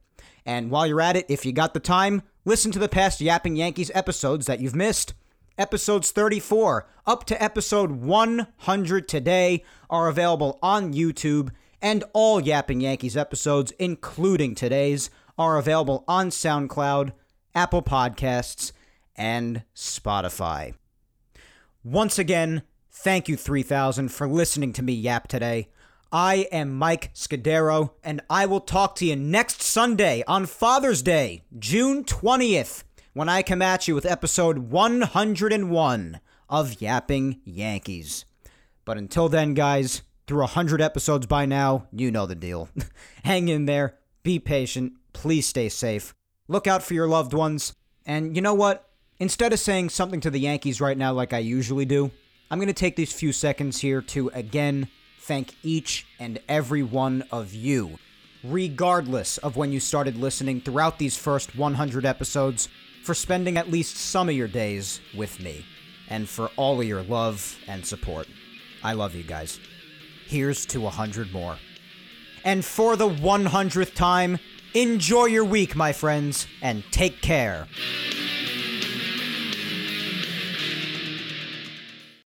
And while you're at it, if you got the time, listen to the past Yapping Yankees episodes that you've missed. Episodes 34 up to episode 100 today are available on YouTube, and all Yapping Yankees episodes, including today's, are available on SoundCloud, Apple Podcasts, and Spotify. Once again, thank you 3000 for listening to me yap today. I am Mike Scudero, and I will talk to you next Sunday on Father's Day, June 20th when I come at you with episode 101 of Yapping Yankees. But until then, guys, through 100 episodes by now, you know the deal. Hang in there, be patient, please stay safe, look out for your loved ones, and you know what? Instead of saying something to the Yankees right now like I usually do, I'm going to take these few seconds here to again thank each and every one of you, regardless of when you started listening throughout these first 100 episodes for spending at least some of your days with me, and for all of your love and support. I love you guys. Here's to 100 more. And for the 100th time, enjoy your week, my friends, and take care.